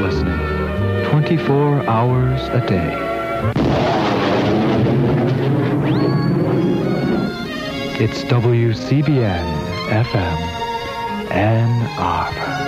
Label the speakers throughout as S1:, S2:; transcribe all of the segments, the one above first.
S1: listening 24 hours a day. It's WCBN FM Ann Arbor.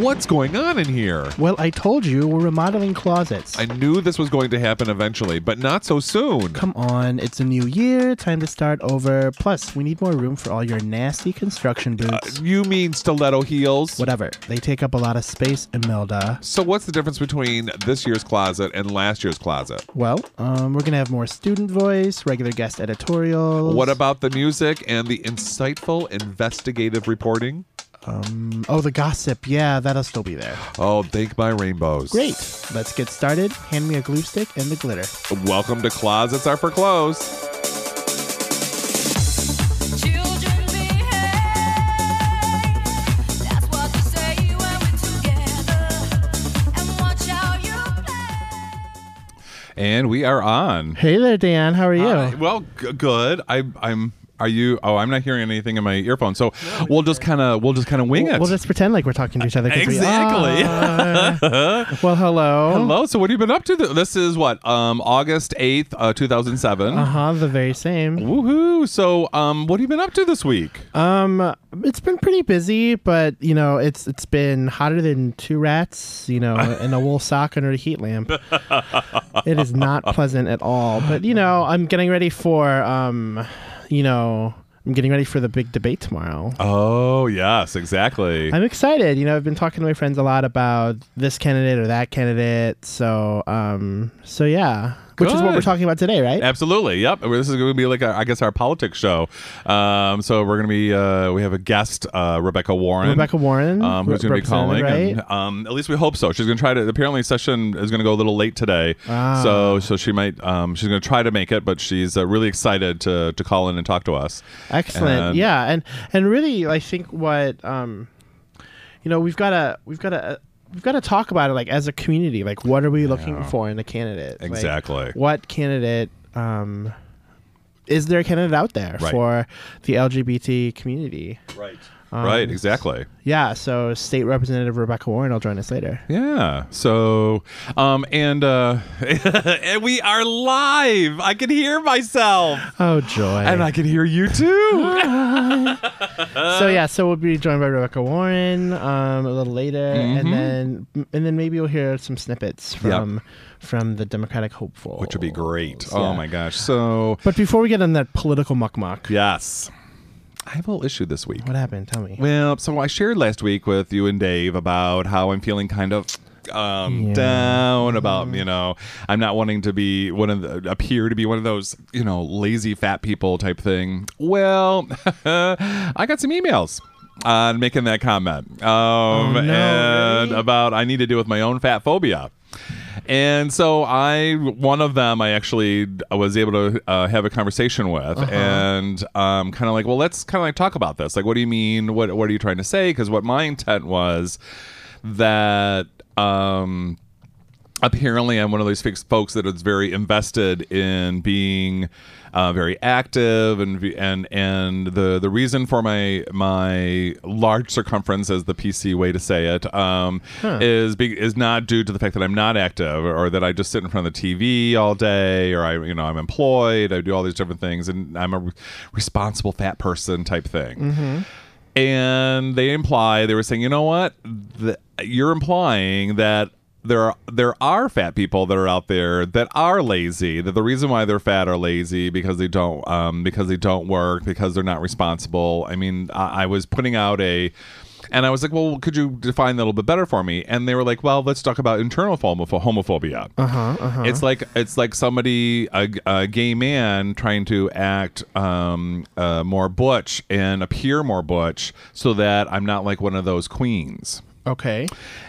S2: What's going on in here?
S3: Well, I told you we're remodeling closets.
S2: I knew this was going to happen eventually, but not so soon.
S3: Come on, it's a new year, time to start over. Plus, we need more room for all your nasty construction boots.
S2: You mean stiletto heels?
S3: Whatever. They take up a lot of space, Imelda.
S2: So what's the difference between this year's closet and last year's closet?
S3: Well, um, we're gonna have more student voice, regular guest editorials.
S2: What about the music and the insightful investigative reporting?
S3: Um, oh, the gossip. Yeah, that'll still be there.
S2: Oh, thank my rainbows.
S3: Great. Let's get started. Hand me a glue stick and the glitter.
S2: Welcome to Closets Are for Clothes.
S4: Children behave. That's what we say when we're together. And watch how you play.
S2: And we are on.
S3: Hey there, Dan. How are you?
S2: Uh, well, g- good. I, I'm. Are you? Oh, I'm not hearing anything in my earphone. So we'll just kind of we'll just kind of wing
S3: we'll,
S2: it.
S3: we'll just pretend like we're talking to each other. we
S2: Exactly.
S3: are. well, hello.
S2: Hello. So what have you been up to? Th- This is what um August eighth, uh, two thousand seven.
S3: Uh huh. The very same.
S2: Woohoo! So um, what have you been up to this week?
S3: Um, it's been pretty busy, but you know, it's it's been hotter than two rats, you know, in a wool sock under a heat lamp. it is not pleasant at all. But you know, I'm getting ready for um, you know, I'm getting ready for the big debate tomorrow.
S2: Oh yes, exactly.
S3: I'm excited. You know, I've been talking to my friends a lot about this candidate or that candidate. So, um, so yeah, which is what we're talking about today, right?
S2: Absolutely. Yep. This is going to be like, I guess, our politics show. Um, so we're going to be, uh, we have a guest, uh, Rebecca Warren.
S3: Rebecca Warren,
S2: Um, who's going to be calling.
S3: representative,
S2: And, um, at least we hope so. She's going to try to, apparently, session is going to go a little late today.
S3: Ah.
S2: So, so she might, um, she's going to try to make it, but she's uh, really excited to, to call in and talk to us.
S3: Excellent.
S2: And-
S3: yeah, and and really, I think what um, you know, we've got a, we've got to. We've got to talk about it like as a community. Like, what are we looking for in a candidate? Like,
S2: Exactly.
S3: what candidate um, is there a candidate out there
S2: Right.
S3: for the LGBT community?
S2: Right.
S3: Um,
S2: right. Exactly.
S3: Yeah. So, State Representative Rebecca Warren will join us later.
S2: Yeah. So, um, and uh, and we are live. I can hear myself,
S3: Oh joy!
S2: and I can hear you too.
S3: so yeah, so we'll be joined by Rebecca Warren um, a little later,
S2: Mm-hmm.
S3: and then and then maybe you'll hear some snippets from from the Democratic hopeful,
S2: which would be great.
S3: Yeah.
S2: Oh my gosh. So,
S3: But before we get on that political muck muck,
S2: yes, I have a little issue this week.
S3: what happened? Tell me.
S2: Well, so I shared last week with you and Dave about how I'm feeling kind of um
S3: Yeah.
S2: down about you know i'm not wanting to be one of the appear to be one of those you know lazy fat people type thing well i got some emails on making that comment um
S3: Oh, no,
S2: and
S3: really?
S2: about i need to deal with my own fat phobia and so I, one of them, I actually was able to uh, have a conversation with,
S3: Uh-huh.
S2: and um, kind of like, well, let's kind of like talk about this. Like, what do you mean? What What are you trying to say? Because what my intent was that. Um, apparently I'm one of those folks that is very invested in being uh, very active and and and the the reason for my my large circumference as the PC way to say it um, is be, is not due to the fact that I'm not active or, that I just sit in front of the TV all day or I you know I'm employed I do all these different things and I'm a re- responsible fat person type thing. And they imply they were saying, you know what, the, you're implying that there are there are fat people that are out there that are lazy. That the reason why they're fat are lazy because they don't um, because they don't work because they're not responsible. I mean, I, I was putting out a. And I was like, "Well, could you define that a little bit better for me?" And they were like, "Well, let's talk about internal homopho- homophobia."
S3: Uh huh. Uh huh.
S2: It's like it's like somebody a, a gay man trying to act um, uh, more butch and appear more butch, so that I'm not like one of those queens.
S3: Okay.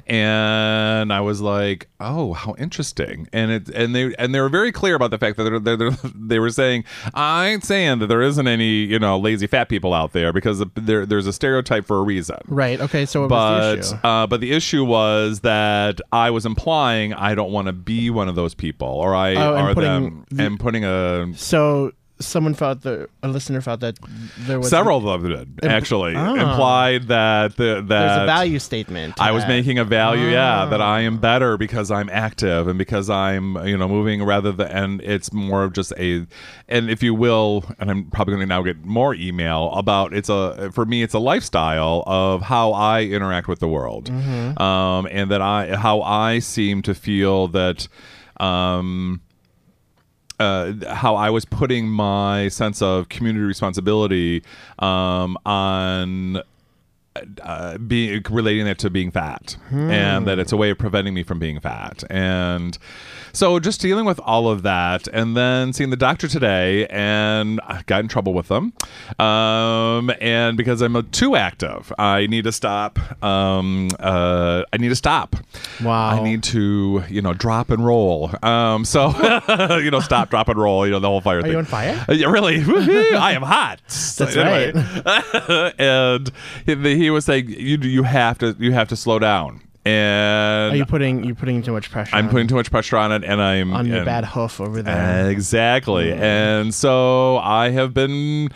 S2: and I was like, "Oh, how interesting!" And it and they and they were very clear about the fact that they're, they're, they're- they were saying, "I ain't saying that there isn't any you know lazy fat people out there because there there's a stereotype for a reason."
S3: Right. Okay. So the
S2: But
S3: issue?
S2: uh, but the issue was that I was implying I don't want to be one of those people, or I
S3: Oh,
S2: or
S3: putting
S2: them,
S3: the-
S2: and putting a
S3: so someone felt that a listener felt that there was
S2: several of them did actually
S3: Ah.
S2: implied that the, that
S3: there's a value statement.
S2: I was making a value, yeah, that I am better because I'm active and because I'm, you know, moving rather than, and it's more of just a, and if you will, and I'm probably going to now get more email about it's a, for me, it's a lifestyle of how I interact with the world. Um, and that I, how I seem to feel that, um, uh, how I was putting my sense of community responsibility um, on uh, being relating that to being fat, and that it's a way of preventing me from being fat, and so just dealing with all of that, and then seeing the doctor today, and I got in trouble with them, um, and because I'm uh, too active, I need to stop. Um, uh, I need to stop.
S3: Wow.
S2: I need to, you know, drop and roll. Um, so you know, stop, drop and roll. You know, the whole fire
S3: Are
S2: thing.
S3: you on fire?
S2: Uh, Yeah, really. I am hot.
S3: That's
S2: right. and he, he was saying you you have to you have to slow down. And
S3: Are you putting you putting too much pressure?
S2: I'm
S3: on,
S2: putting too much pressure on it, and I'm
S3: on your
S2: and-
S3: bad hoof over there.
S2: Exactly. And so I have been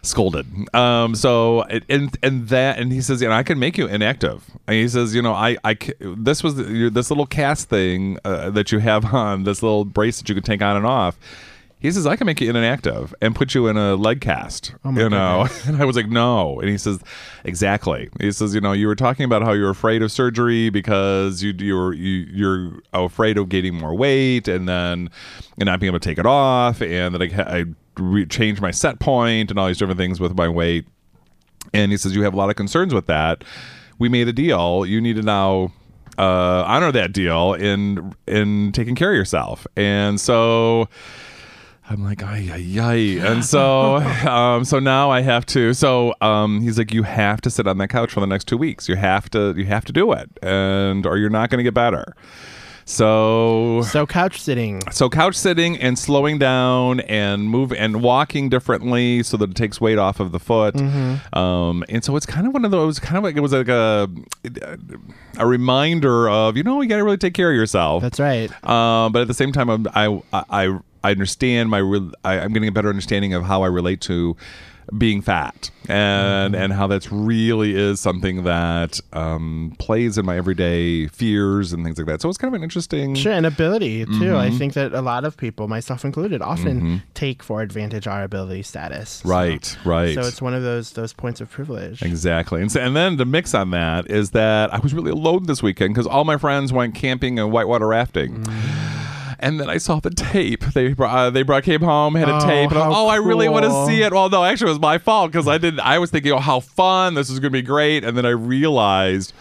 S2: scolded. Um, so and and that and he says, you know, I can make you inactive. And he says, you know, I I ca- this was the, your- this little cast thing uh, that you have on this little brace that you can take on and off. He says I can make you inactive and put you in a leg cast.
S3: Oh my
S2: you know,
S3: goodness.
S2: and I was like, no. And he says, exactly. He says, you know, you were talking about how you're afraid of surgery because you you're you, you're afraid of gaining more weight and then and not being able to take it off, and that I, I re- changed my set point and all these different things with my weight. And he says, you have a lot of concerns with that. We made a deal. You need to now uh, honor that deal in in taking care of yourself. And so I'm like, ay, ay, ay. And so, um, so now I have to, so, um, he's like, you have to sit on that couch for the next two weeks. You have to, you have to do it. And, or you're not going to get better. So,
S3: so couch sitting.
S2: so couch sitting and slowing down and move and walking differently so that it takes weight off of the foot. Um, and so it's kind of one of those, it was kind of like, it was like a, a reminder of, you know, you got to really take care of yourself.
S3: That's right.
S2: Um, but at the same time, I'm, I I I understand my re- I, I'm getting a better understanding of how I relate to being fat and and how that's really is something that um, plays in my everyday fears and things like that. So it's kind of an interesting.
S3: Sure, and ability too.
S2: Mm-hmm.
S3: I think that a lot of people, myself included, often take for advantage our ability status. So-
S2: Right, right.
S3: So it's one of those those points of privilege.
S2: Exactly. And, so, and then the mix on that is that I was really alone this weekend because all my friends went camping and whitewater rafting. And then I saw the tape. They brought, uh, they brought came home, had a
S3: Oh,
S2: tape, and I oh, I really want to see it. Well, no, actually, it was my fault because I didn't. I was thinking, oh, how fun! This is going to be great. And then I realized,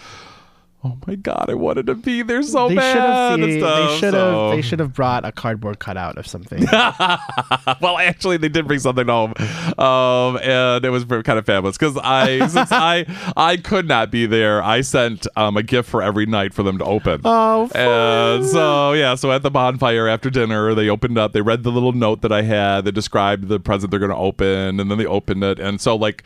S2: oh my god, I wanted to be there so
S3: They should
S2: bad.
S3: have.
S2: and
S3: They should have.
S2: so-
S3: They should have brought a cardboard cutout of something.
S2: well, actually, they did bring something home, um, and it was kind of fabulous because I, since I, I could not be there, I sent um, a gift for every night for them to open.
S3: Oh,
S2: and so yeah, so at the bonfire after dinner, they opened up. They read the little note that I had that described the present they're going to open, and then they opened it, and so like.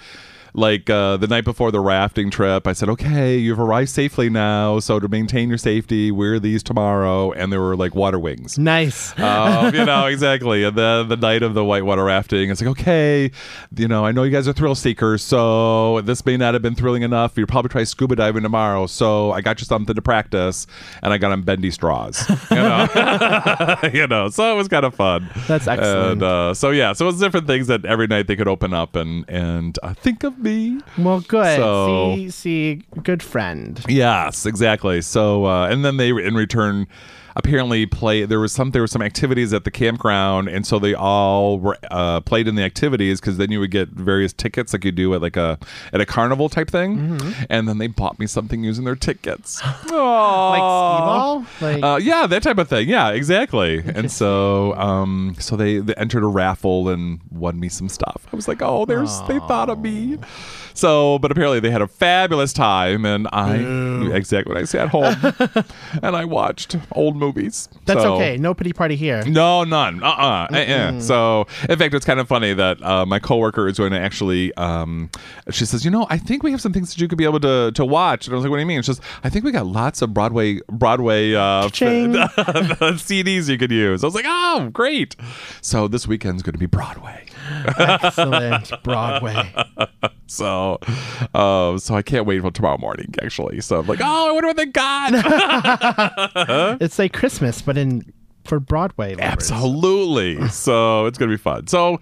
S2: Like uh, the night before the rafting trip, I said, "Okay, you've arrived safely now. So to maintain your safety, wear these tomorrow." And there were like water wings
S3: nice.
S2: um, you know exactly and then the night of the whitewater rafting it's like okay you know i know you guys are thrill seekers so this may not have been thrilling enough you'll probably try scuba diving tomorrow so i got you something to practice and i got them bendy straws you know you know so it was kind of fun
S3: That's excellent.
S2: and uh, so yeah so it's different things that every night they could open up and and uh, think of me
S3: well, good.
S2: so-
S3: see, see, good friend.
S2: Yes, exactly. So, uh, and then they, in return, apparently play. There was some there were some activities at the campground, and so they all were uh, played in the activities because then you would get various tickets like you do at like a at a carnival type thing,
S3: Mm-hmm.
S2: and then they bought me something using their tickets.
S3: like
S2: Aww.
S3: like
S2: Uh, yeah, that type of thing. Yeah, exactly. And so, um, so they, they entered a raffle and won me some stuff. I was like, oh, there's they thought of me. So, but apparently they had a fabulous time, and I exactly what I sat home and I watched old movies.
S3: That's
S2: So-
S3: okay. No pity party here.
S2: no, none. Uh uh-uh. uh. So, in fact, it's kind of funny that uh, my coworker is going to actually. Um, she says, "You know, I think we have some things that you could be able to to watch." And I was like, "What do you mean?" She says, "I think we got lots of Broadway Broadway uh, CDs you could use." I was like, "Oh, great!" So this weekend's going to be Broadway.
S3: Excellent Broadway.
S2: So, uh, so I can't wait until tomorrow morning. Actually, so I'm like, "Oh, I wonder what they got."
S3: It's like Christmas, but in for Broadway. lovers.
S2: Absolutely. so it's going to be fun. So,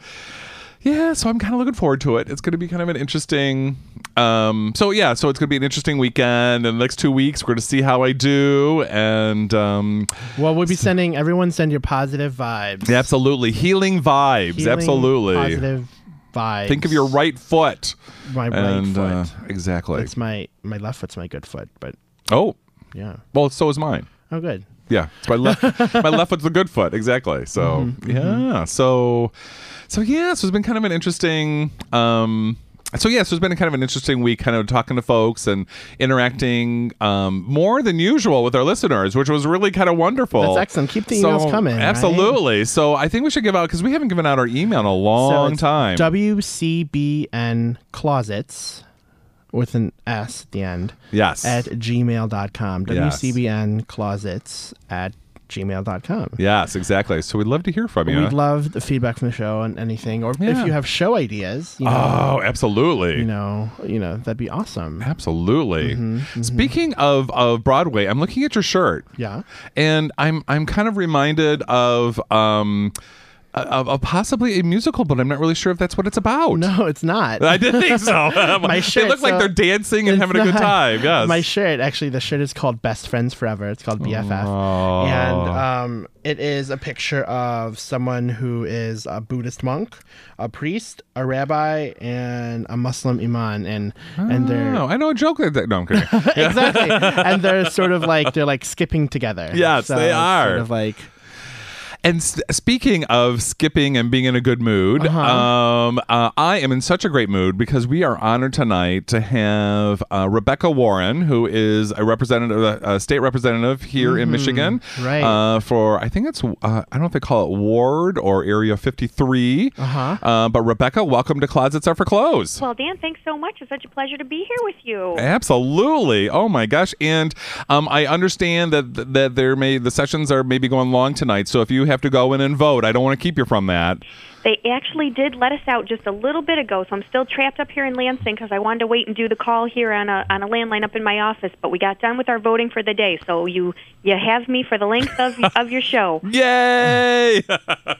S2: yeah, so I'm kind of looking forward to it. It's going to be kind of an interesting. Um, so yeah, so it's going to be an interesting weekend. And the next two weeks, we're going to see how I do. And um,
S3: Well, we'll be sending everyone send your positive vibes.
S2: absolutely healing vibes.
S3: Healing,
S2: absolutely.
S3: positive vibes.
S2: Think of your right foot.
S3: my right
S2: and
S3: foot.
S2: uh, exactly.
S3: it's my my left foot's my good foot, but
S2: oh,
S3: yeah.
S2: well, so is mine.
S3: Oh, good.
S2: Yeah, it's my left. my left foot's the good foot. Exactly. So
S3: Mm-hmm,
S2: yeah. So so yeah. So it's been kind of an interesting. um so yeah, so it's been kind of an interesting week, kind of talking to folks and interacting um, more than usual with our listeners, which was really kind of wonderful.
S3: That's excellent. Keep the
S2: So-
S3: emails coming, right?
S2: Absolutely. So I think we should give out because we haven't given out our email in a
S3: So
S2: long
S3: it's
S2: time.
S3: WCBN closets with an S at the end
S2: yes.
S3: at gmail.com.
S2: Yes.
S3: WCBN closets at gmail.com.
S2: yes, exactly. So we'd love to hear from you.
S3: We'd love the feedback from the show and anything, or
S2: Yeah.
S3: if you have show ideas, you know,
S2: oh, absolutely.
S3: you know, you know, that'd be awesome.
S2: Absolutely.
S3: Mm-hmm,
S2: Speaking of of Broadway, I'm looking at your shirt.
S3: Yeah.
S2: and I'm I'm kind of reminded of um of, of possibly a musical, but I'm not really sure if that's what it's about.
S3: No, it's not.
S2: I didn't think so.
S3: My shirt.
S2: They look like they're dancing and having a good
S3: not-
S2: time. Yes.
S3: My shirt, actually, the shirt is called Best Friends Forever. It's called BFF.
S2: Oh.
S3: And um, it is a picture of someone who is a Buddhist monk, a priest, a rabbi, and a Muslim imam. And, and they're.
S2: Oh, I know a joke like that. No, I'm kidding.
S3: exactly. and they're sort of like, they're like skipping together.
S2: Yes, they are.
S3: Sort of like.
S2: And s- speaking of skipping and being in a good mood,
S3: Uh-huh.
S2: um, uh, I am in such a great mood because we are honored tonight to have uh, Rebecca Warren, who is a representative, a state representative here in Michigan,
S3: Mm-hmm. right.
S2: Uh, for I think it's uh, I don't know if they call it Ward or Area 53.
S3: Uh-huh.
S2: Uh, but Rebecca, welcome to Closets Are for Clothes.
S5: Well, Dan, thanks so much. It's such a pleasure to be here with you.
S2: Absolutely. Oh my gosh. And um, I understand that that there may the sessions are maybe going long tonight. So if you have to go in and vote, I don't want to keep you from that.
S5: They actually did let us out just a little bit ago, so I'm still trapped up here in Lansing because I wanted to wait and do the call here on a on a landline up in my office. But we got done with our voting for the day, so you you have me for the length of of your show.
S2: Yay!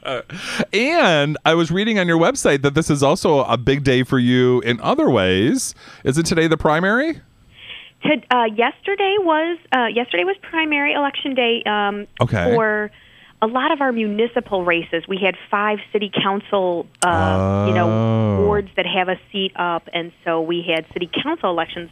S2: and I was reading on your website that this is also a big day for you in other ways. Is it today the primary?
S5: To, uh, yesterday was uh, yesterday was primary election day um,
S2: Okay.
S5: for a lot of our municipal races. We had five city council, uh, you know,
S2: Oh.
S5: wards that have a seat up, and so we had city council elections.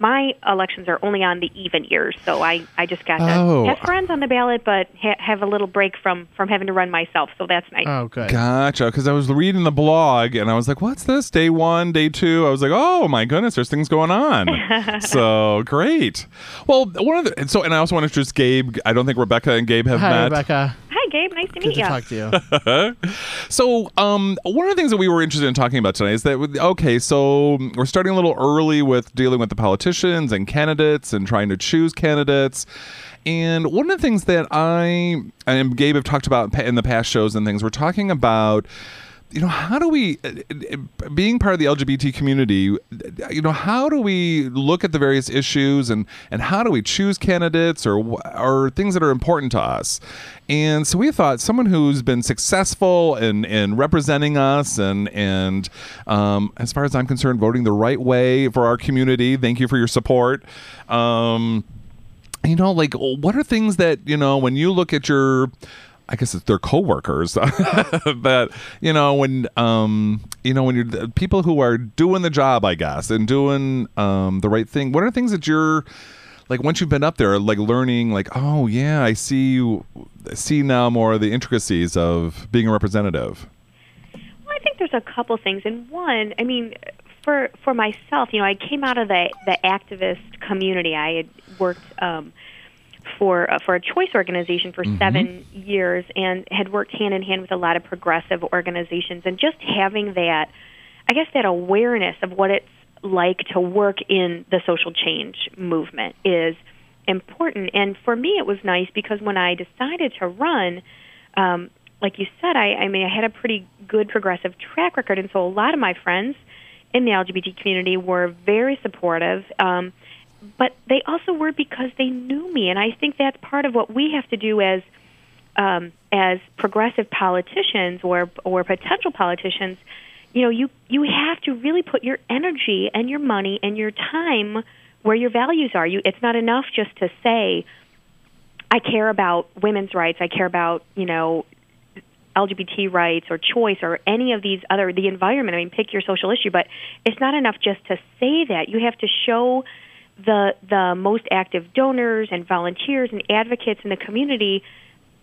S5: My elections are only on the even years, so I, I just got to
S2: Oh.
S5: have friends on the ballot, but ha- have a little break from from having to run myself. So that's nice.
S3: Oh, good.
S2: Gotcha. Because I was reading the blog and I was like, what's this? Day one, day two. I was like, oh my goodness, there's things going on. so great. Well, one of the, so, and I also want to introduce Gabe. I don't think Rebecca and Gabe have
S3: Hi,
S2: met.
S3: Rebecca.
S5: Hi, Gabe. Nice to
S3: Good
S5: meet
S3: to
S5: you.
S3: talk to you.
S2: So, um, one of the things that we were interested in talking about tonight is that, okay, so we're starting a little early with dealing with the politicians and candidates and trying to choose candidates. And one of the things that I and Gabe have talked about in the past shows and things, we're talking about you know how do we uh, uh, being part of the lgbt community uh, you know how do we look at the various issues and and how do we choose candidates or or things that are important to us? And so we thought someone who's been successful in in representing us and and um, as far as i'm concerned voting the right way for our community thank you for your support. Um, you know, like what are things that you know when you look at your I guess it's their coworkers that you know when um you know when you're people who are doing the job I guess and doing um the right thing what are things that you're like once you've been up there like learning like oh yeah I see you see now more of the intricacies of being a representative
S5: Well, I think there's a couple things, and one, I mean, for for myself, you know, I came out of the the activist community. I had worked um, for uh, for a choice organization for seven years, and had worked hand in hand with a lot of progressive organizations, and just having that, I guess, that awareness of what it's like to work in the social change movement is important. And for me, it was nice because when I decided to run, um, like you said, I, I mean, I had a pretty good progressive track record, and so a lot of my friends in the LGBT community were very supportive. Um, but they also were because they knew me, and I think that's part of what we have to do as um, as progressive politicians or or potential politicians. You know, you you have to really put your energy and your money and your time where your values are. You, it's not enough just to say, "I care about women's rights. I care about you know LGBT rights or choice or any of these other the environment. I mean, pick your social issue, but it's not enough just to say that. You have to show the the most active donors and volunteers and advocates in the community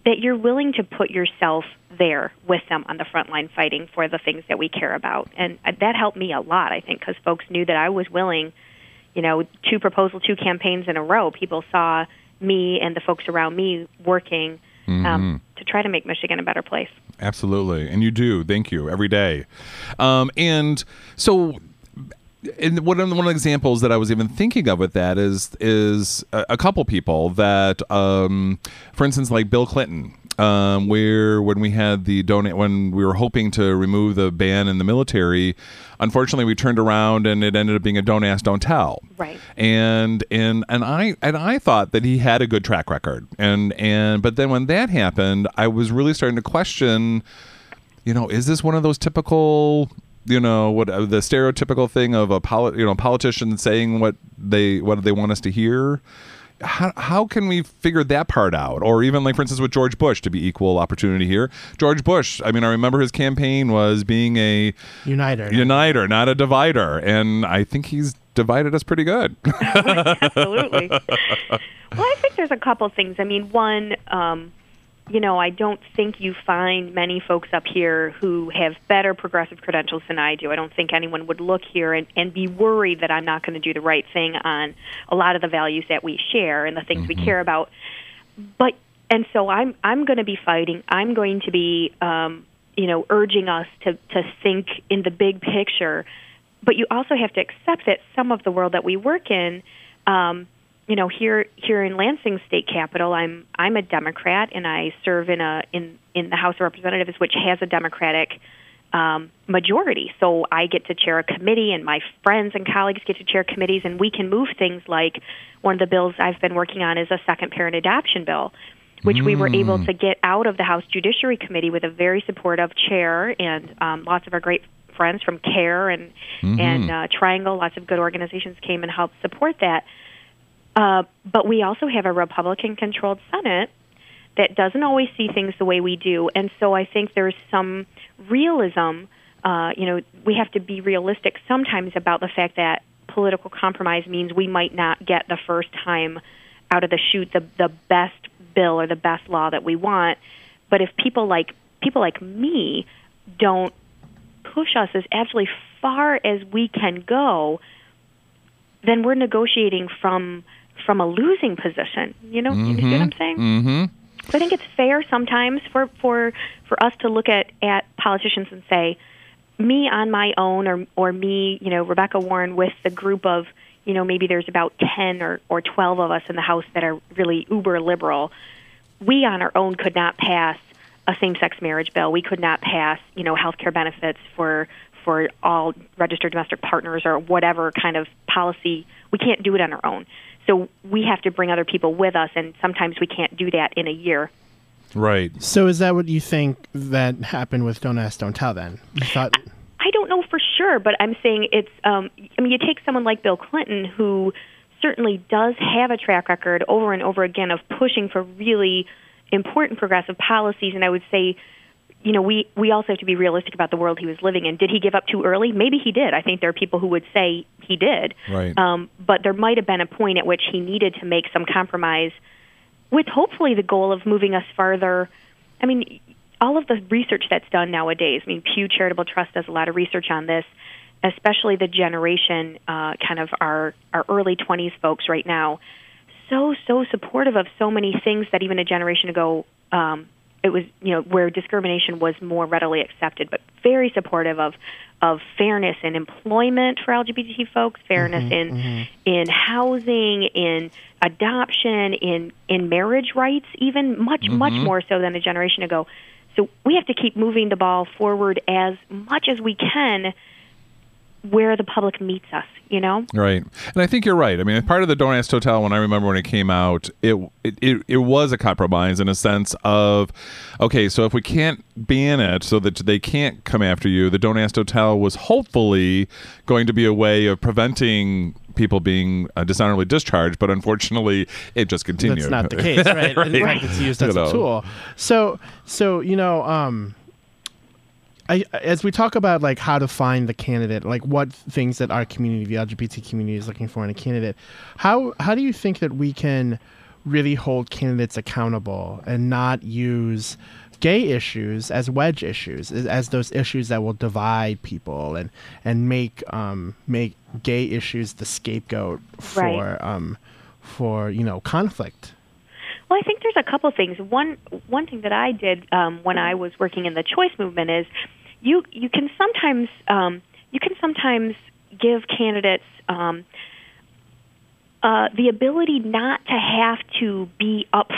S5: that you're willing to put yourself there with them on the front line fighting for the things that we care about. And uh, that helped me a lot, I think, because folks knew that I was willing, you know, two proposal, two campaigns in a row. People saw me and the folks around me working um, to try to make Michigan a better place.
S2: Absolutely, and you do. Thank you every day. Um, and so, and one of the, one of the examples that I was even thinking of with that is is a, a couple people that, um, for instance, like Bill Clinton. Um, where when we had the donate when we were hoping to remove the ban in the military, unfortunately we turned around and it ended up being a don't ask, don't tell
S5: Right.
S2: and and and I and I thought that he had a good track record and and but then when that happened I was really starting to question you know is this one of those typical you know what uh, the stereotypical thing of a poli- you know politician saying what they what they want us to hear how, how can we figure that part out or even like for instance with george bush to be equal opportunity here george bush i mean i remember his campaign was being a
S3: Uniter.
S2: uniter not a divider and i think he's divided us pretty good
S5: Absolutely. well, I think there's a couple things. I mean, one, um, you know, I don't think you find many folks up here who have better progressive credentials than I do. I don't think anyone would look here and, and be worried that I'm not going to do the right thing on a lot of the values that we share and the things we care about. But and so I'm I'm going to be fighting. I'm going to be, um, you know, urging us to to think in the big picture. But you also have to accept that some of the world that we work in. Um, you know here here in Lansing state capital I'm I'm a Democrat and I serve in a in in the House of Representatives which has a Democratic um, majority. So I get to chair a committee and my friends and colleagues get to chair committees and we can move things like one of the bills I've been working on is a second parent adoption bill which we were able to get out of the House Judiciary Committee with a very supportive chair and um, lots of our great friends from CARE and and uh, Triangle lots of good organizations came and helped support that uh, but we also have a Republican controlled Senate that doesn't always see things the way we do. And so I think there's some realism. Uh, you know, we have to be realistic sometimes about the fact that political compromise means we might not get the first time out of the chute the, the best bill or the best law that we want. But if people like people like me don't push us as absolutely far as we can go, then we're negotiating from from a losing position. You know, you see what I'm saying?
S2: mm-hmm
S5: So I think it's fair sometimes for for for us to look at at politicians and say, me on my own, or or me, you know, Rebecca Warren with the group of, you know, maybe there's about ten or or twelve of us in the House that are really uber liberal. We on our own could not pass a same-sex marriage bill. We could not pass, you know, health care benefits for for all registered domestic partners or whatever kind of policy. We can't do it on our own. So we have to bring other people with us, and sometimes we can't do that in a year.
S2: right
S3: So is that what you think that happened with Don't Ask, Don't Tell? Then you thought
S5: I don't know for sure, but I'm saying it's. Um, I mean, you take someone like Bill Clinton, who certainly does have a track record over and over again of pushing for really important progressive policies. And I would say, you know, we, we also have to be realistic about the world he was living in. Did he give up too early? Maybe he did. I think there are people who would say he did.
S2: Right.
S5: Um, but there might have been a point at which he needed to make some compromise with hopefully the goal of moving us farther. I mean, all of the research that's done nowadays, I mean, Pew Charitable Trust does a lot of research on this, especially the generation, uh, kind of our, our early 20s folks right now. So, so supportive of so many things that even a generation ago, um, it was, you know, where discrimination was more readily accepted, but very supportive of, of fairness in employment for LGBT folks, fairness mm-hmm, in, mm-hmm. in housing, in adoption, in, in marriage rights, even much, much mm-hmm. more so than a generation ago. So we have to keep moving the ball forward as much as we can where the public meets us, you know?
S2: Right, and I think you're right. I mean, part of the Don't Ask, Don't Tell, when I remember when it came out, it, it it it was a compromise in a sense of, okay, so if we can't ban it so that they can't come after you, the Don't Ask, Don't Tell was hopefully going to be a way of preventing people being uh, dishonorably discharged, but unfortunately, it just continued.
S3: That's not the case, right? In fact, it's used
S2: You
S3: as
S2: know.
S3: a tool. So, so you know, um, I as we talk about like how to find the candidate, like what things that our community, the LGBT community, is looking for in a candidate. How how do you think that we can really hold candidates accountable and not use gay issues as wedge issues as, as those issues that will divide people and and make um make gay issues the scapegoat for
S5: Right.
S3: um for you know conflict
S5: Well, I think there's a couple things. One one thing that I did um, when I was working in the choice movement is you you can sometimes um, you can sometimes give candidates um, uh, the ability not to have to be up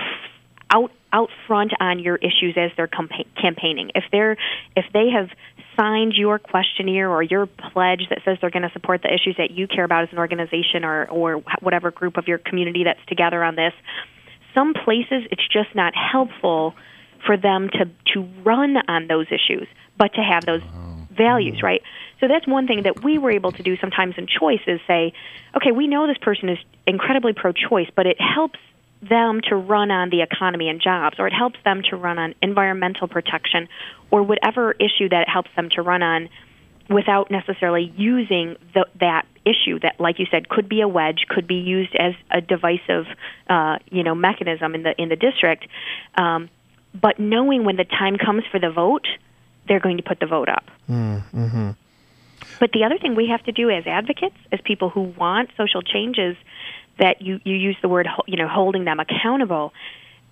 S5: out out front on your issues as they're campa- campaigning. If they're if they have signed your questionnaire or your pledge that says they're going to support the issues that you care about as an organization or or whatever group of your community that's together on this, some places it's just not helpful for them to to run on those issues, but to have those values, right? So that's one thing that we were able to do sometimes in choice is say, okay, we know this person is incredibly pro-choice, but it helps them to run on the economy and jobs, or it helps them to run on environmental protection, or whatever issue that it helps them to run on without necessarily using the, that issue that, like you said, could be a wedge, could be used as a divisive, uh, you know, mechanism in the in the district. Um, but knowing when the time comes for the vote, they're going to put the vote up. But the other thing we have to do as advocates, as people who want social changes, that you, you use the word, you know, holding them accountable.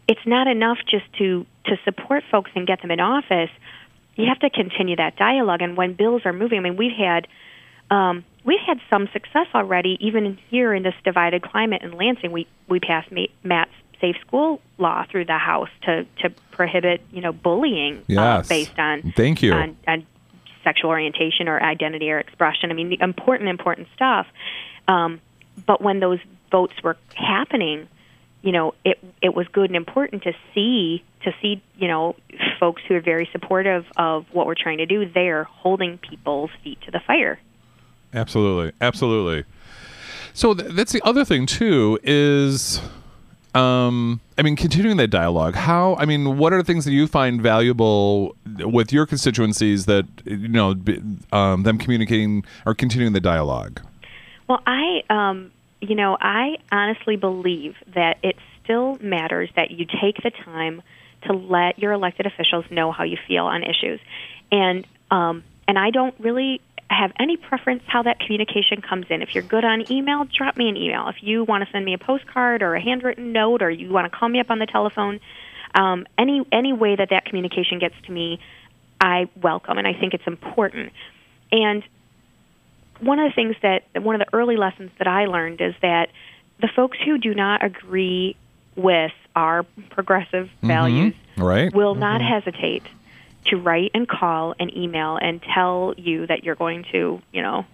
S5: It's not enough just to, to support folks and get them in office. You have to continue that dialogue. And when bills are moving, I mean, we've had um, we've had some success already, even here in this divided climate in Lansing. We we passed Matt's safe school law through the House to to prohibit you know bullying
S2: Yes.
S5: uh, based on
S2: Thank you.
S5: on, on sexual orientation or identity or expression. I mean, the important important stuff. Um, but when those votes were happening, you know, it it was good and important to see to see you know folks who are very supportive of what we're trying to do there, holding people's feet to the fire.
S2: Absolutely, absolutely. So th- that's the other thing too is, um, I mean, continuing that dialogue. How? I mean, what are the things that you find valuable with your constituencies that you know um, them communicating or continuing the dialogue?
S5: Well, I, um, you know, I honestly believe that it still matters that you take the time to let your elected officials know how you feel on issues, and um, and I don't really have any preference how that communication comes in. If you're good on email, drop me an email. If you want to send me a postcard or a handwritten note, or you want to call me up on the telephone, um, any any way that that communication gets to me, I welcome, and I think it's important. And one of the things that one of the early lessons that I learned is that the folks who do not agree with our progressive mm-hmm. values
S2: Right.
S5: will not mm-hmm. hesitate to write and call and email and tell you that you're going to, you know,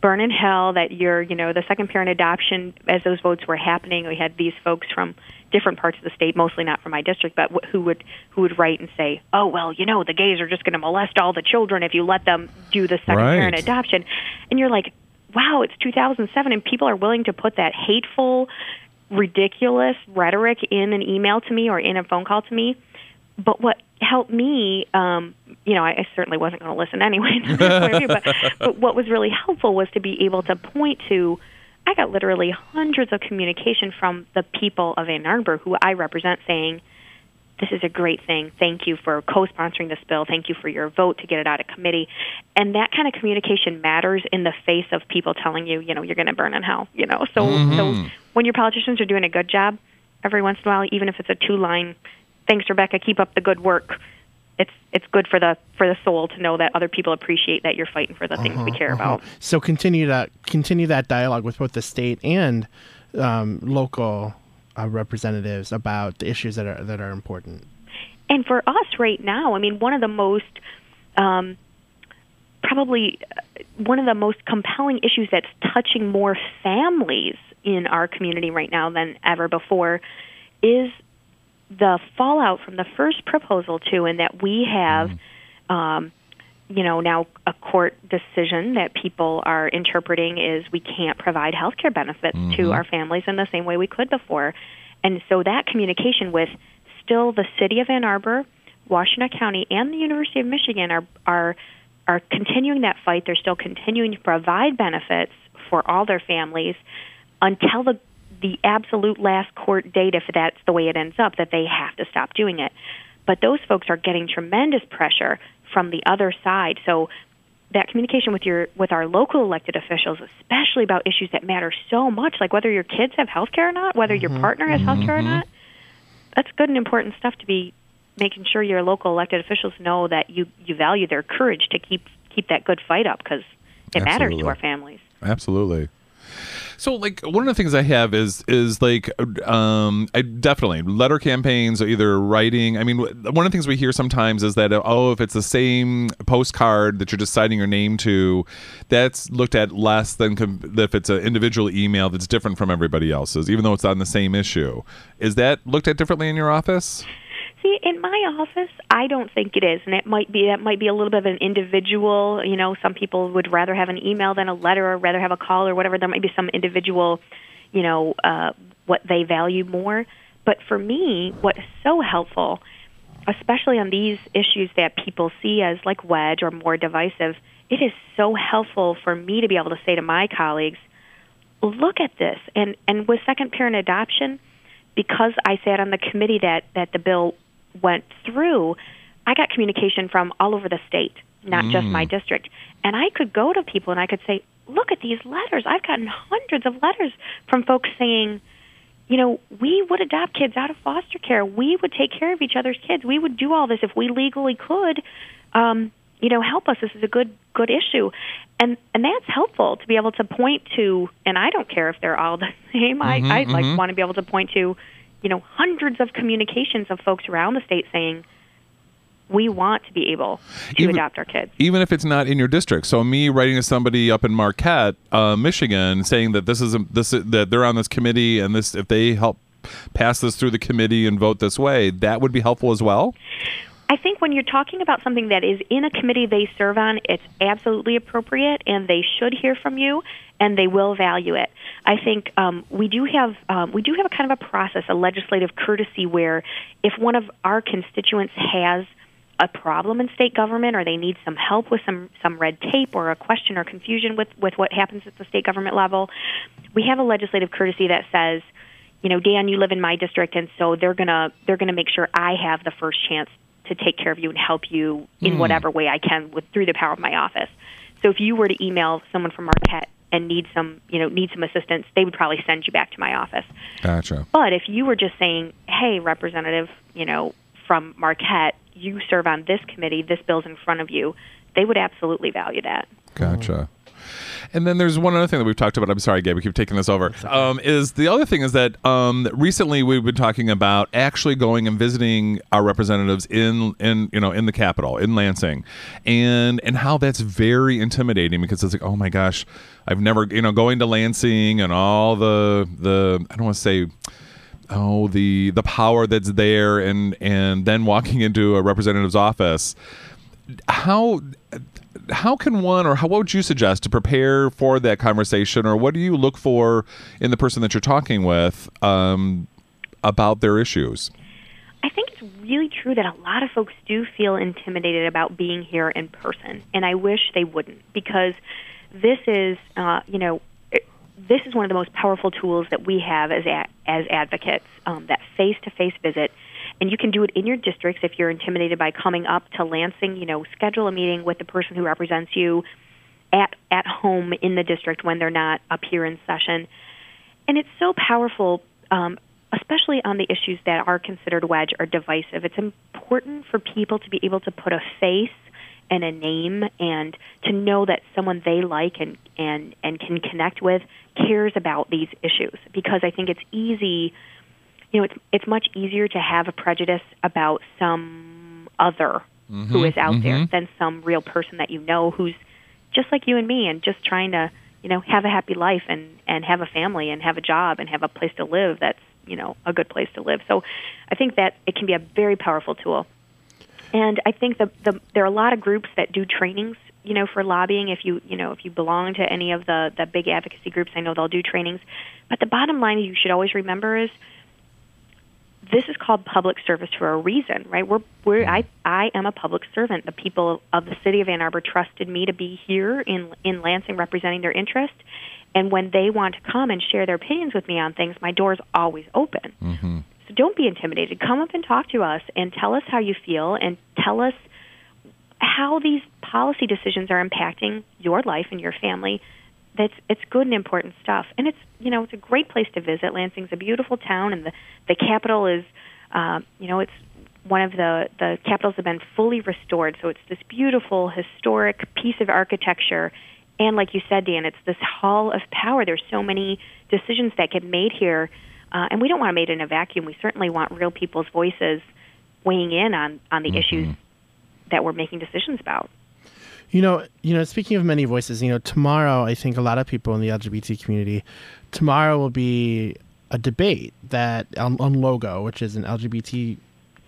S5: burn in hell, that you're, you know, the second parent adoption, as those votes were happening, we had these folks from different parts of the state, mostly not from my district, but who would who would write and say, "Oh, well, you know, the gays are just going to molest all the children if you let them do the second
S2: Right.
S5: parent adoption." And you're like, wow, it's 2007 and people are willing to put that hateful, ridiculous rhetoric in an email to me or in a phone call to me. But what helped me, um, you know, I, I certainly wasn't going to listen anyway, view, but, but what was really helpful was to be able to point to. I got literally hundreds of communication from the people of Ann Arbor who I represent saying, this is a great thing. Thank you for co-sponsoring this bill. Thank you for your vote to get it out of committee. And that kind of communication matters in the face of people telling you, you know, you're going to burn in hell. You know, so so when your politicians are doing a good job, every once in a while, even if it's a two-line, thanks Rebecca, keep up the good work. It's it's good for the for the soul to know that other people appreciate that you're fighting for the things we care about.
S3: So continue that continue that dialogue with both the state and um, local uh, representatives about the issues that are that are important.
S5: And for us right now, I mean, one of the most, um, probably uh, one of the most compelling issues that's touching more families in our community right now than ever before is the fallout from the first proposal too, and that we have, um, you know, now a court decision that people are interpreting is we can't provide health care benefits to our families in the same way we could before. And so that communication with still the city of Ann Arbor, Washtenaw County, and the University of Michigan are are are continuing that fight. They're still continuing to provide benefits for all their families until the the absolute last court date, if that's the way it ends up, that they have to stop doing it. But those folks are getting tremendous pressure from the other side. So that communication with your with our local elected officials, especially about issues that matter so much, like whether your kids have health care or not, whether your mm-hmm. partner has health care or mm-hmm. not, that's good and important stuff to be making sure your local elected officials know that you you value their courage to keep keep that good fight up because it matters to our families.
S2: Absolutely. So, like, one of the things I have is is like, um, I definitely letter campaigns, either writing. I mean, one of the things we hear sometimes is that oh, if it's the same postcard that you're just signing your name to, that's looked at less than if it's an individual email that's different from everybody else's, even though it's on the same issue. Is that looked at differently in your office?
S5: See, in my office, I don't think it is, and it might be that might be a little bit of an individual. You know, some people would rather have an email than a letter, or rather have a call, or whatever. There might be some individual, you know, uh, what they value more. But for me, what is so helpful, especially on these issues that people see as like wedge or more divisive, it is so helpful for me to be able to say to my colleagues, look at this. And and with second parent adoption, because I sat on the committee that that the bill went through, I got communication from all over the state, not just my mm. district. And I could go to people and I could say, "Look at these letters. I've gotten hundreds of letters from folks saying, you know, we would adopt kids out of foster care. We would take care of each other's kids. We would do all this if we legally could. Um, you know, help us. This is a good good issue, and and that's helpful to be able to point to. And I don't care if they're all the same. I mm-hmm, I like mm-hmm. want to be able to point to, you know, hundreds of communications of folks around the state saying, we want to be able to
S2: Even-
S5: adopt our kids.
S2: even if it's not in your district. So me writing to somebody up in Marquette, uh, Michigan, saying that this is a, this that they're on this committee and this if they help pass this through the committee and vote this way, that would be helpful as well.
S5: I think when you're talking about something that is in a committee they serve on, it's absolutely appropriate, and they should hear from you, and they will value it. I think um, we do have um, we do have a kind of a process, a legislative courtesy, where if one of our constituents has a problem in state government, or they need some help with some some red tape, or a question or confusion with with what happens at the state government level, we have a legislative courtesy that says you know, Dan, you live in my district, and so they're gonna they're gonna make sure I have the first chance to take care of you and help you in hmm. whatever way I can with through the power of my office. So if you were to email someone from Marquette and need some you know need some assistance, they would probably send you back to my office.
S2: Gotcha.
S5: But if you were just saying, "Hey, representative, you know, from Marquette, you serve on this committee, this bill's in front of you," they would absolutely value that.
S2: Gotcha. And then there's one other thing that we've talked about. I'm sorry, Gabe, we keep taking this over. Um, is the other thing is that um, recently we've been talking about actually going and visiting our representatives in in you know in the capital in Lansing, and and how that's very intimidating because it's like oh my gosh, I've never you know going to Lansing and all the the I don't want to say oh the the power that's there and and then walking into a representative's office how how can one or how what would you suggest to prepare for that conversation or what do you look for in the person that you're talking with um, about their issues
S5: I think it's really true that a lot of folks do feel intimidated about being here in person, and I wish they wouldn't because this is, uh, you know, this is one of the most powerful tools that we have as a- as advocates. Um, that face-to-face visit, and you can do it in your districts if you're intimidated by coming up to Lansing. You know, schedule a meeting with the person who represents you at at home in the district when they're not up here in session and it's so powerful, um, especially on the issues that are considered wedge or divisive. It's important for people to be able to put a face and a name, and to know that someone they like and and and can connect with cares about these issues. Because I think it's easy, you know, it's it's much easier to have a prejudice about some other who mm-hmm. is out there mm-hmm. than some real person that you know who's just like you and me and just trying to you know have a happy life and and have a family and have a job and have a place to live that's you know a good place to live. So i think that it can be a very powerful tool. And i think the, the there are a lot of groups that do trainings you know for lobbying if you you know if you belong to any of the the big advocacy groups. I know they'll do trainings. But the bottom line you should always remember is this is called public service for a reason, right? We're, we're I, I am a public servant. The people of the city of Ann Arbor trusted me to be here in in Lansing representing their interest, and when they want to come and share their opinions with me on things, my door is always open.
S2: mm-hmm.
S5: So don't be intimidated. Come up and talk to us and tell us how you feel and tell us how these policy decisions are impacting your life and your family. That's it's good and important stuff. And it's you know, it's a great place to visit. Lansing's a beautiful town and the the capital is uh, you know, it's one of the the capitals have been fully restored, so it's this beautiful historic piece of architecture. And like you said, Dan, it's this hall of power. There's so many decisions that get made here, uh, and we don't want to made in a vacuum. We certainly want real people's voices weighing in on on the issues that we're making decisions about.
S3: You know, you know. Speaking of many voices, you know, tomorrow I think a lot of people in the LGBT community, tomorrow will be a debate that on, on Logo, which is an LGBT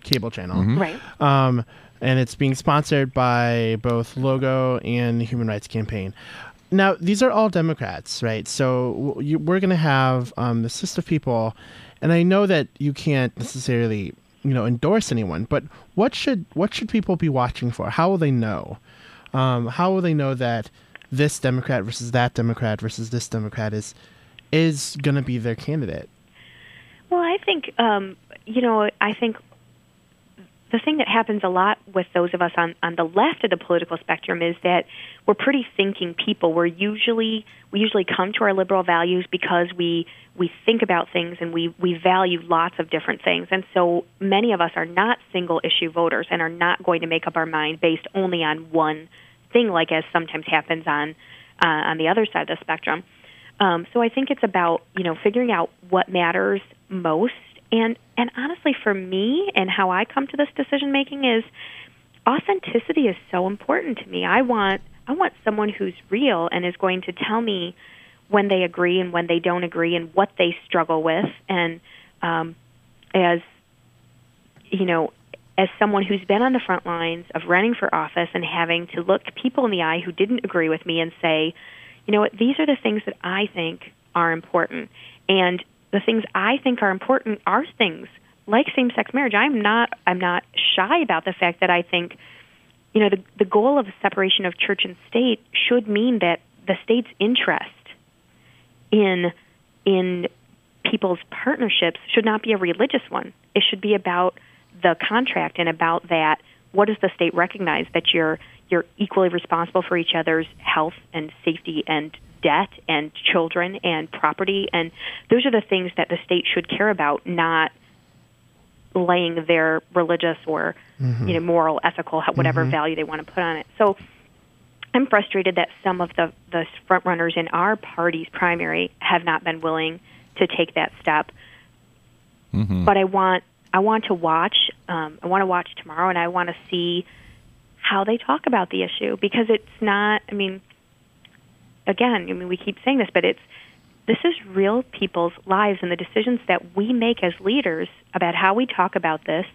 S3: cable channel,
S5: Right.
S3: um, and it's being sponsored by both Logo and the Human Rights Campaign. Now, these are all Democrats, right? So you, we're going to have um, the list of people, and I know that you can't necessarily, you know, endorse anyone. But what should what should people be watching for? How will they know? Um, how will they know that this Democrat versus that Democrat versus this Democrat is is going to be their candidate?
S5: Well, I think um, you know, I think the thing that happens a lot with those of us on on the left of the political spectrum is that we're pretty thinking people. We're usually we usually come to our liberal values because we we think about things and we we value lots of different things. And so many of us are not single issue voters and are not going to make up our mind based only on one thing like as sometimes happens on uh, on the other side of the spectrum. Um, so I think it's about you know figuring out what matters most, and and honestly, for me and how I come to this decision making is authenticity is so important to me. I want I want someone who's real and is going to tell me when they agree and when they don't agree and what they struggle with. And um, as you know, as someone who's been on the front lines of running for office and having to look people in the eye who didn't agree with me and say, you know what, these are the things that I think are important. And the things I think are important are things like same-sex marriage. I'm not I'm not shy about the fact that I think you know the the goal of separation of church and state should mean that the state's interest in in people's partnerships should not be a religious one. It should be about the contract and about that what does the state recognize that you're you're equally responsible for each other's health and safety and debt and children and property? And those are the things that the state should care about not laying their religious or mm-hmm. you know moral ethical whatever mm-hmm. value they want to put on it. So i'm frustrated that some of the the front runners in our party's primary have not been willing to take that step. Mm-hmm. But i want i want to watch um, i want to watch tomorrow and i want to see how they talk about the issue because it's not i mean again i mean we keep saying this but it's this is real people's lives and the decisions that we make as leaders about how we talk about this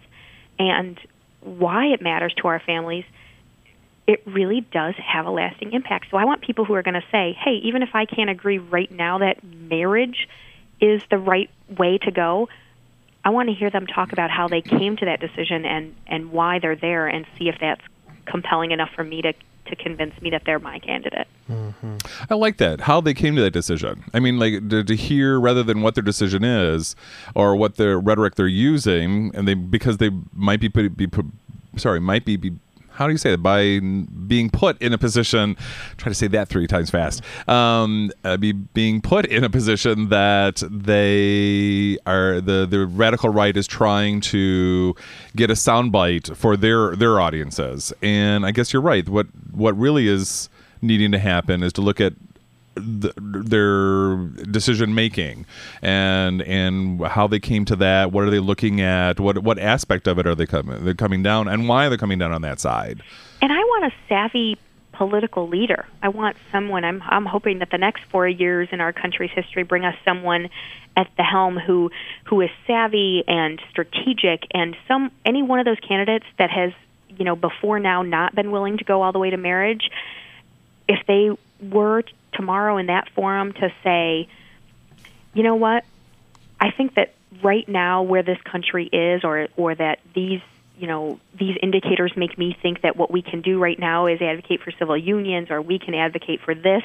S5: and why it matters to our families it really does have a lasting impact. So I want people who are going to say, hey, even if I can't agree right now that marriage is the right way to go, I want to hear them talk about how they came to that decision and, and why they're there and see if that's compelling enough for me to, to convince me that they're my candidate. Mm-hmm.
S2: I like that. How they came to that decision. I mean, like to, to hear rather than what their decision is or what their rhetoric they're using, and they because they might be be put, sorry might be, be how do you say it by being put in a position try to say that three times fast. Um uh, be being put in a position that they are the the radical right is trying to get a soundbite for their their audiences. And i guess you're right. What what really is needing to happen is to look at th their decision making and and how they came to that what are they looking at what what aspect of it are they coming they're coming down and why they're coming down on that side
S5: And I want a savvy political leader. I want someone. I'm I'm hoping that the next four years in our country's history bring us someone at the helm who who is savvy and strategic, and some any one of those candidates that has you know before now not been willing to go all the way to marriage. If they were tomorrow in that forum to say, you know what, I think that right now where this country is, or or that these you know these indicators make me think that what we can do right now is advocate for civil unions, or we can advocate for this,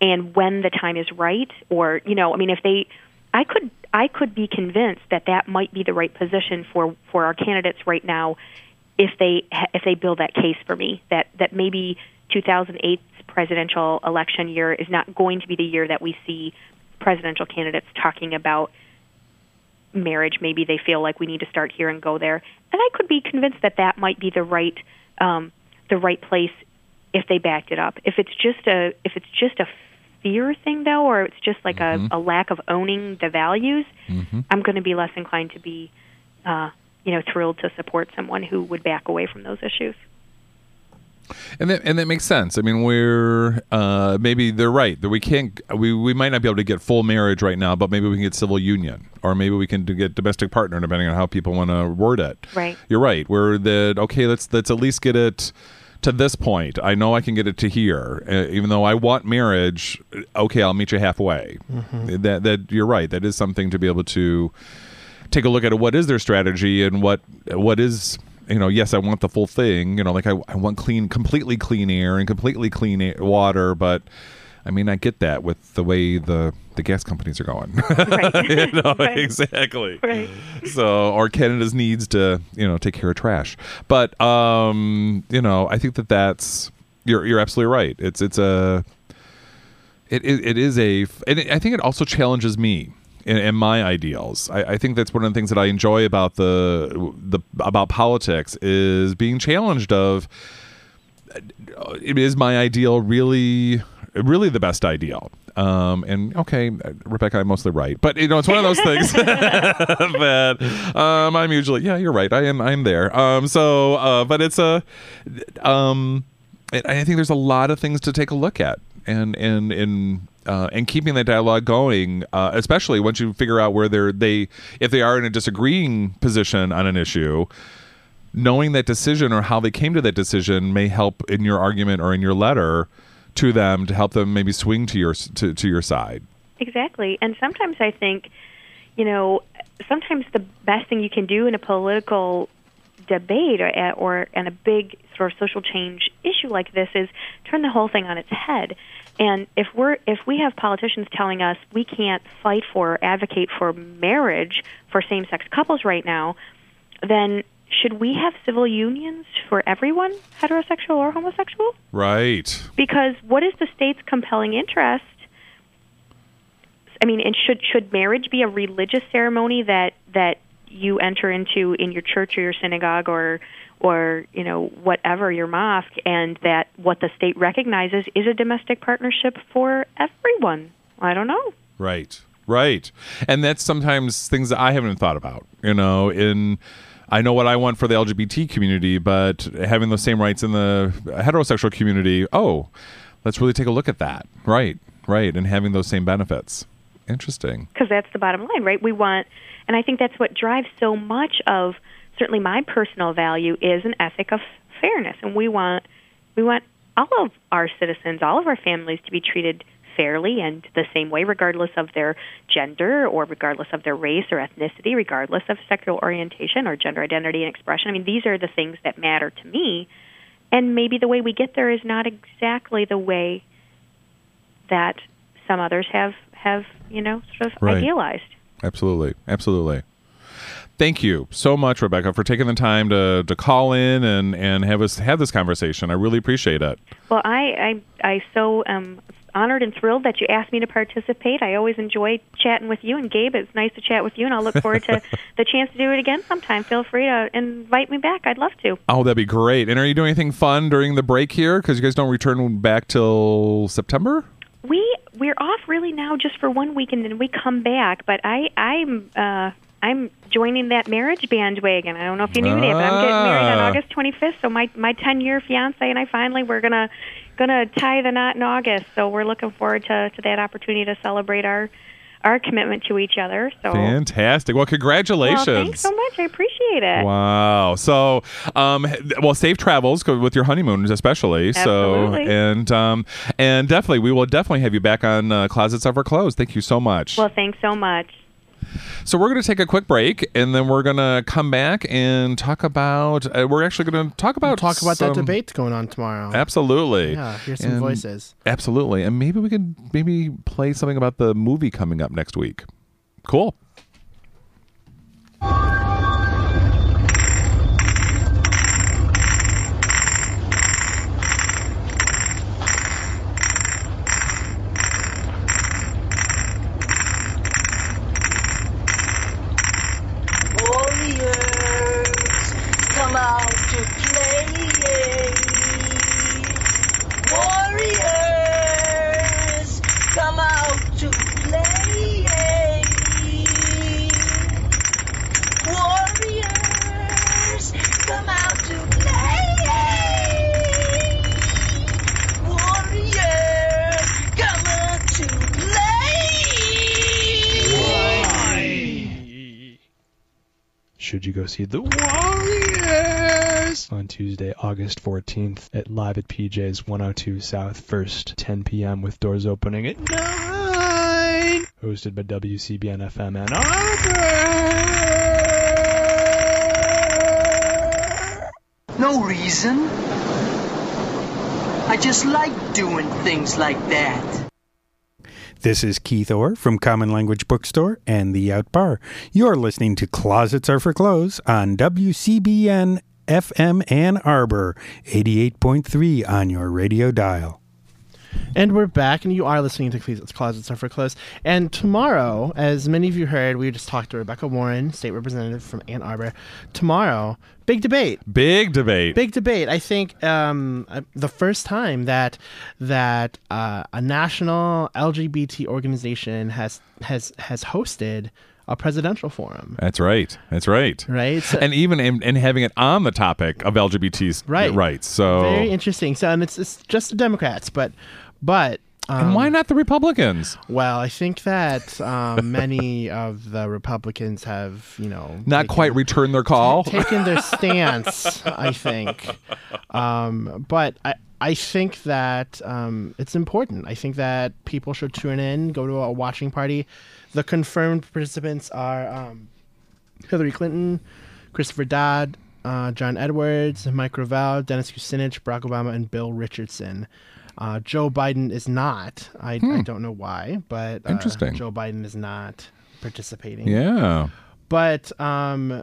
S5: and when the time is right, or you know, I mean, if they, I could I could be convinced that that might be the right position for for our candidates right now, if they if they build that case for me that that maybe 2008's presidential election year is not going to be the year that we see presidential candidates talking about marriage. Maybe they feel like we need to start here and go there, and I could be convinced that that might be the right um, the right place if they backed it up. If it's just a if it's just a fear thing though, or it's just like a, a lack of owning the values, I'm going to be less inclined to be, uh, you know, thrilled to support someone who would back away from those issues.
S2: And that and that makes sense. I mean we're uh maybe they're right that we can't we we might not be able to get full marriage right now but maybe we can get civil union or maybe we can get domestic partner depending on how people want to word it.
S5: Right.
S2: you're right we're that okay let's let's at least get it to this point. I know i can get it to here uh, even though i want marriage okay i'll meet you halfway. That that you're right that is something to be able to take a look at what is their strategy and what what is you know yes i want the full thing you know like i, I want clean completely clean air and completely clean air, water but i mean i get that with the way the the gas companies are going
S5: Right.
S2: you know
S5: Right.
S2: exactly
S5: Right.
S2: so or canada's needs to you know take care of trash but um you know i think that that's you're you're absolutely right it's it's a it, it, it is a and it, i think it also challenges me and, and my ideals. I, I think that's one of the things that i enjoy about the the about politics is being challenged of it is my ideal really really the best ideal? Um and okay rebecca i'm mostly right but you know it's one of those things that um i'm usually yeah you're right i am i'm there. Um so uh but it's a um I I think there's a lot of things to take a look at, and and and uh, and keeping that dialogue going, uh, especially once you figure out where they're they if they are in a disagreeing position on an issue, knowing that decision or how they came to that decision may help in your argument or in your letter to them to help them maybe swing to your to, to your side.
S5: Exactly. And sometimes I think, you know, sometimes the best thing you can do in a political debate or, or in a big sort of social change issue like this is turn the whole thing on its head. And if we're if we have politicians telling us we can't fight for or advocate for marriage for same-sex couples right now, then should we have civil unions for everyone, heterosexual or homosexual?
S2: Right.
S5: because what is the state's compelling interest? I mean, and should should marriage be a religious ceremony that that you enter into in your church or your synagogue or or you know whatever your mosque, and that what the state recognizes is a domestic partnership for everyone? I don't know.
S2: Right. Right. And that's sometimes things that I haven't thought about, you know, in I know what I want for the LGBT community, but having those same rights in the heterosexual community, oh, let's really take a look at that. Right. Right. And having those same benefits. Interesting.
S5: because that's the bottom line, right? We want, and I think that's what drives so much of certainly my personal value is an ethic of fairness, and we want we want all of our citizens, all of our families to be treated fairly and the same way, regardless of their gender or regardless of their race or ethnicity, regardless of sexual orientation or gender identity and expression. I mean, these are the things that matter to me. And maybe the way we get there is not exactly the way that some others have have you know sort of
S2: Right.
S5: idealized.
S2: Absolutely. Absolutely. Thank you so much, Rebecca, for taking the time to, to call in and, and have us have this conversation. I really appreciate it.
S5: Well, I I I so am honored and thrilled that you asked me to participate. I always enjoy chatting with you and Gabe. It's nice to chat with you, and I'll look forward to the chance to do it again sometime. Feel free to invite me back. I'd love to.
S2: Oh, that'd be great. And are you doing anything fun during the break here? Because you guys don't return back till September?
S5: We we're off really now just for one week, and then we come back. But I I'm uh, I'm joining that marriage bandwagon. I don't know if you knew that, but I'm getting married on
S2: Ah.
S5: August 25th. So my my 10 year fiance and I finally we're gonna gonna tie the knot in August. So we're looking forward to to that opportunity to celebrate our our commitment to each other. So
S2: Fantastic. Well, congratulations.
S5: well, thanks so much. I appreciate it.
S2: Wow. So, um, well, safe travels with your honeymoon, especially. So, and um, and definitely, we will definitely have you back on uh, Closets Are for Clothes. Thank you so much.
S5: Well, thanks so much.
S2: So we're going to take a quick break, and then we're going to come back and talk about. Uh, we're actually going to talk about
S3: Talk about that debate going on tomorrow.
S2: Absolutely.
S3: Yeah, hear some
S2: And-
S3: voices.
S2: Absolutely, and maybe we could maybe play something about the movie coming up next week. Cool.
S6: August 14th at Live at PJ's 102 South, first 10 p.m. with doors opening at 9. Hosted by WCBN FM Ann Arbor.
S7: No reason. I just like doing things like that.
S8: This is Keith Orr from Common Language Bookstore and The Aut Bar. You're listening to Closets Are for Clothes on WCBN FM Ann Arbor, 88.3 on your radio dial.
S3: And we're back, and you are listening to Closets, Closets Are for Clothes. And tomorrow, as many of you heard, we just talked to Rebecca Warren, state representative from Ann Arbor. Tomorrow, big debate.
S2: Big debate.
S3: Big debate. I think um, uh, the first time that that uh, a national LGBT organization has has has hosted a presidential forum.
S2: That's right. That's right.
S3: Right. So-
S2: and even in, and having it on the topic of LGBT's
S3: Right.
S2: rights. So
S3: Very interesting. So, and it's it's just the Democrats, but but. Um,
S2: and why not the Republicans?
S3: Well, I think that um, many of the Republicans have, you know,
S2: Not
S3: taken-
S2: quite returned their call.
S3: taken their stance. I think, um, but I. I think that um, it's important. I think that people should tune in, go to a watching party. The confirmed participants are um, Hillary Clinton, Christopher Dodd, uh, John Edwards, Mike Gravel, Dennis Kucinich, Barack Obama, and Bill Richardson. Uh, Joe Biden is not. I, I don't know why, but uh,
S2: Hmm. Interesting.
S3: Joe Biden is not participating.
S2: yeah.
S3: But um,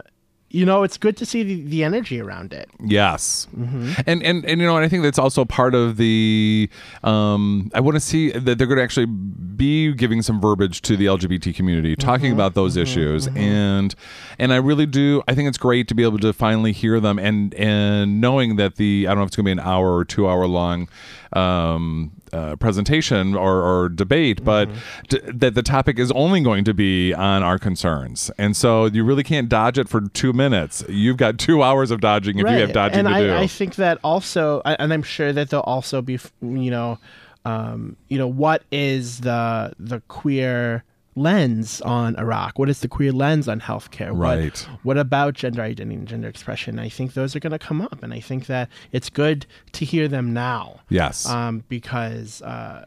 S3: you know, it's good to see the, the energy around it.
S2: Yes,
S3: Mm-hmm.
S2: and, and and you know, and I think that's also part of the. Um, I want to see that they're going to actually be giving some verbiage to the LGBT community, talking
S3: Mm-hmm.
S2: about those issues, and and I really do. I think it's great to be able to finally hear them, and and knowing that the I don't know if it's going to be an hour or two hour long. Um, uh, presentation or, or debate, but
S3: Mm-hmm.
S2: d- that the topic is only going to be on our concerns, and so you really can't dodge it for two minutes. You've got two hours of dodging if you have dodging
S3: and
S2: to
S3: I,
S2: do.
S3: I think that also, and I'm sure that there'll also be, you know, um, you know, what is the the queer lens on Iraq? What is the queer lens on healthcare? What-
S2: Right.
S3: What, about gender identity and gender expression? I think those are going to come up, and I think that it's good to hear them now.
S2: Yes.
S3: Um, because uh,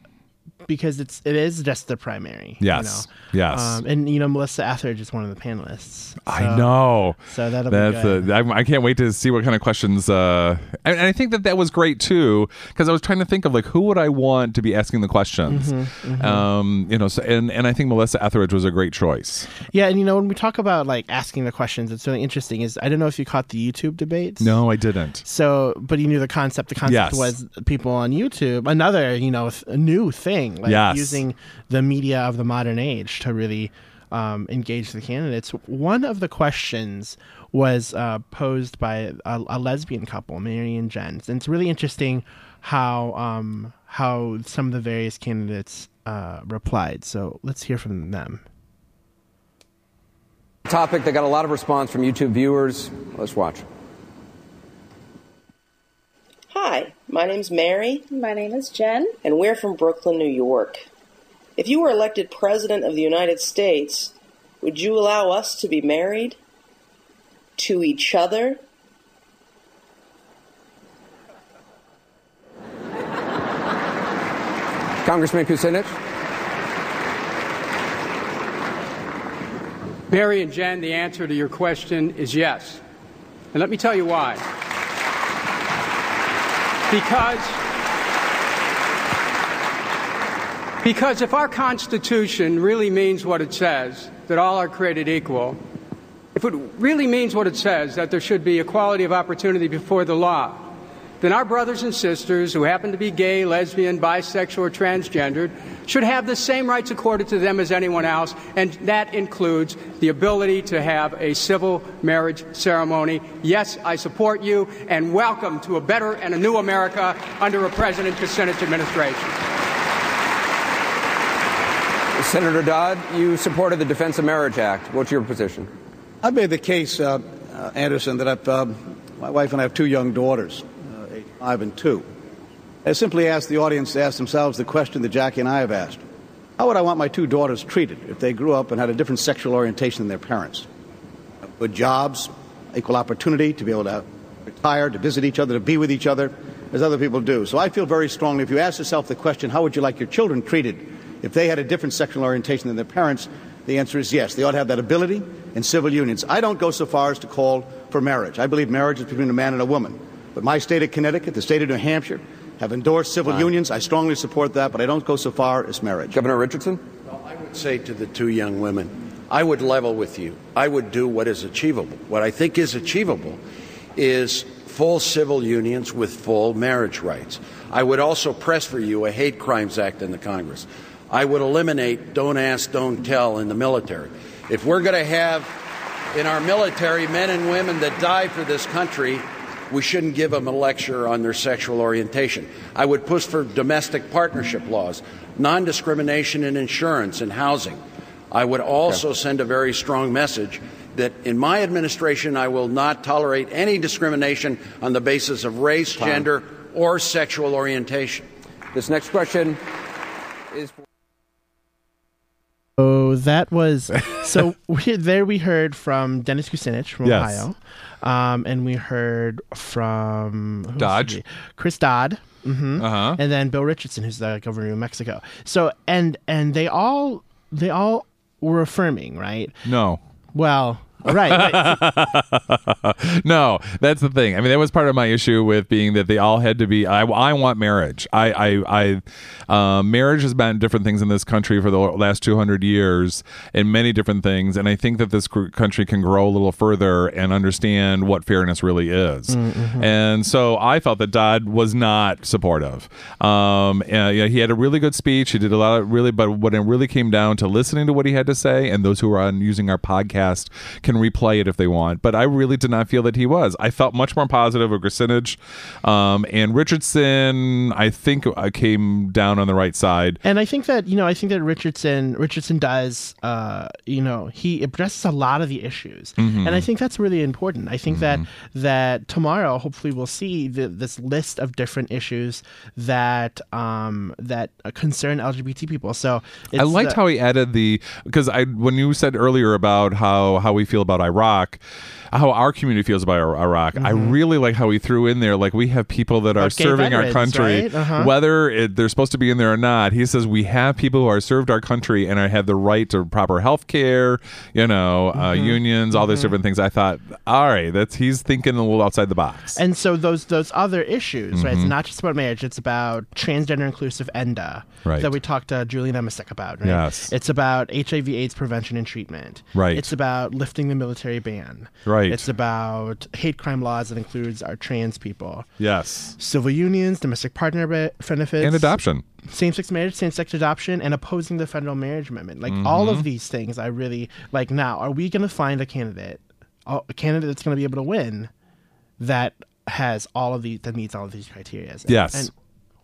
S3: because it's it is just the primary. you
S2: Yes.
S3: know?
S2: Yes.
S3: Um, and you know, Melissa Etheridge is one of the panelists.
S2: I know.
S3: So that'll be good.
S2: uh, I, can't wait to see what kind of questions. Uh, and, and I think that that was great too because I was trying to think of like who would I want to be asking the questions.
S3: Mm-hmm,
S2: Um, you know, so, and and I think Melissa Etheridge was a great choice.
S3: Yeah, and you know when we talk about like asking the questions, it's really interesting. Is I don't know if you caught the YouTube debates.
S2: No, I didn't.
S3: So, but you knew the concept. The concept
S2: Yes.
S3: was people on YouTube. Another, you know, th- new thing, like
S2: Yes.
S3: using the media of the modern age to really um, engage the candidates. One of the questions was uh, posed by a, a lesbian couple, Mary and Jen, and it's really interesting how um, how some of the various candidates uh, replied. So let's hear from them.
S9: Topic that got a lot of response from YouTube viewers. Let's watch.
S10: Hi, my name's Mary,
S11: My name is Jen.
S10: and we're from Brooklyn, New York. If you were elected President of the United States, would you allow us to be married to each other?
S9: Congressman Kucinich.
S12: Barry and Jen, the answer to your question is yes. And let me tell you why. Because because if our Constitution really means what it says, that all are created equal, if it really means what it says, that there should be equality of opportunity before the law, then our brothers and sisters who happen to be gay, lesbian, bisexual, or transgendered should have the same rights accorded to them as anyone else, and that includes the ability to have a civil marriage ceremony. Yes, I support you, and welcome to a better and a new America under a President Kucinich administration.
S9: Senator Dodd, you supported the Defense of Marriage Act. What's your position?
S13: I've made the case, uh, uh, Anderson, that I've, um, my wife and I have two young daughters, and two. I simply asked the audience to ask themselves the question that Jackie and I have asked. How would I want my two daughters treated if they grew up and had a different sexual orientation than their parents? Good jobs, equal opportunity to be able to retire, to visit each other, to be with each other, as other people do. So I feel very strongly if you ask yourself the question, how would you like your children treated if they had a different sexual orientation than their parents? The answer is yes. They ought to have that ability in civil unions. I don't go so far as to call for marriage. I believe marriage is between a man and a woman. But my state of Connecticut, the state of New Hampshire, have endorsed civil unions. I strongly support that, but I don't go so far as marriage.
S9: Governor Richardson?
S14: I would say to the two young women, I would level with you. I would do what is achievable. What I think is achievable is full civil unions with full marriage rights. I would also press for you a hate crimes act in the Congress. I would eliminate don't ask, don't tell in the military. If we're going to have in our military men and women that die for this country, we shouldn't give them a lecture on their sexual orientation. I would push for domestic partnership laws, non discrimination in insurance and housing. I would also send a very strong message that in my administration I will not tolerate any discrimination on the basis of race,
S9: Time.
S14: gender, or sexual orientation.
S9: This next question is
S3: Oh, that was so we, there. We heard from Dennis Kucinich from
S2: Yes.
S3: Ohio, um, and we heard from who else did
S2: Dodge.
S3: Chris Dodd, hmm
S2: Uh-huh.
S3: and then Bill Richardson, who's the governor of New Mexico. So and and they all they all were affirming, right?
S2: No.
S3: Well, right. right.
S2: no, that's the thing. I mean, that was part of my issue with being that they all had to be. I, I want marriage. I, I, I uh, marriage has meant different things in this country for the last two hundred years, and many different things. And I think that this cr- country can grow a little further and understand what fairness really is.
S15: Mhm.
S2: And so I felt that Dodd was not supportive. Um, and, yeah, he had a really good speech. He did a lot of really, but when it really came down to listening to what he had to say, and those who are on using our podcast can can replay it if they want. But I really did not feel that he was. I felt much more positive of Kucinich, um, and Richardson. I think I came down on the right side.
S3: And I think that you know, I think that Richardson Richardson does, uh, you know, he addresses a lot of the issues,
S2: Mhm.
S3: and I think that's really important. I think that that tomorrow, hopefully, we'll see the, this list of different issues that um, that uh, concern LGBT people. So
S2: I liked how he added the because I when you said earlier about how how we feel about Iraq, how our community feels about Ir- Iraq. I really like how he threw in there like we have people that are
S3: Like
S2: serving our country,
S3: right? Uh-huh.
S2: whether it, they're supposed to be in there or not. He says we have people who are served our country and are, have the right to proper health care, you know, uh,
S3: Mhm.
S2: unions, all these
S3: Mhm.
S2: different things. I thought, all right, that's he's thinking a little outside the box.
S3: And so those those other issues, right? It's
S2: Mhm.
S3: not just about marriage; it's about transgender inclusive ENDA
S2: Right.
S3: that we talked to Julian Emisek about. Right?
S2: Yes.
S3: It's about HIV/AIDS prevention and treatment.
S2: Right.
S3: It's about lifting the military ban.
S2: Right.
S3: It's about hate crime laws that includes our trans people.
S2: yes,
S3: Civil unions, domestic partner benefits,
S2: and adoption.
S3: same-sex marriage, same-sex adoption, and opposing the federal marriage amendment. Like all
S2: Mhm.
S3: of these things, I really like. Now, are we going to find a candidate, a candidate that's going to be able to win, that has all of these that meets all of these criteria? And-
S2: Yes.
S3: and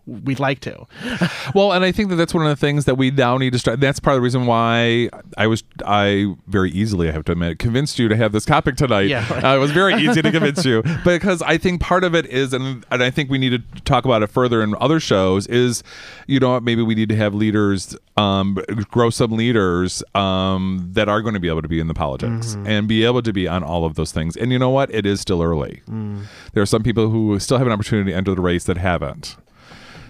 S3: we'd like to.
S2: well, and I think that that's one of the things that we now need to start. That's part of the reason why I was I very easily I have to admit convinced you to have this topic tonight.
S3: Yeah, right.
S2: uh, it was very easy to convince you because I think part of it is, and and I think we need to talk about it further in other shows. Is you know maybe we need to have leaders um, grow some leaders um, that are going to be able to be in the politics
S3: Mm-hmm.
S2: and be able to be on all of those things. And you know what, it is still early.
S3: Mm.
S2: There are some people who still have an opportunity to enter the race that haven't.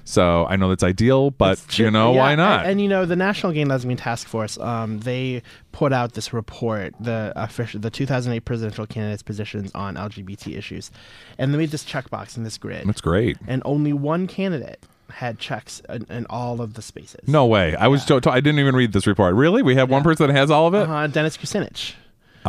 S2: So I know that's ideal, but you know
S3: Yeah,
S2: why not?
S3: And, and, you know, the National Gay and Lesbian Task Force, um, they put out this report, the official, the 2008 presidential candidates' positions on LGBT issues, and they made this checkbox in this grid.
S2: That's great.
S3: And only one candidate had checks in, in all of the spaces.
S2: No way. I was to- to- I didn't even read this report. Really? We have one person that has all of it?
S3: Uh, Dennis Kucinich.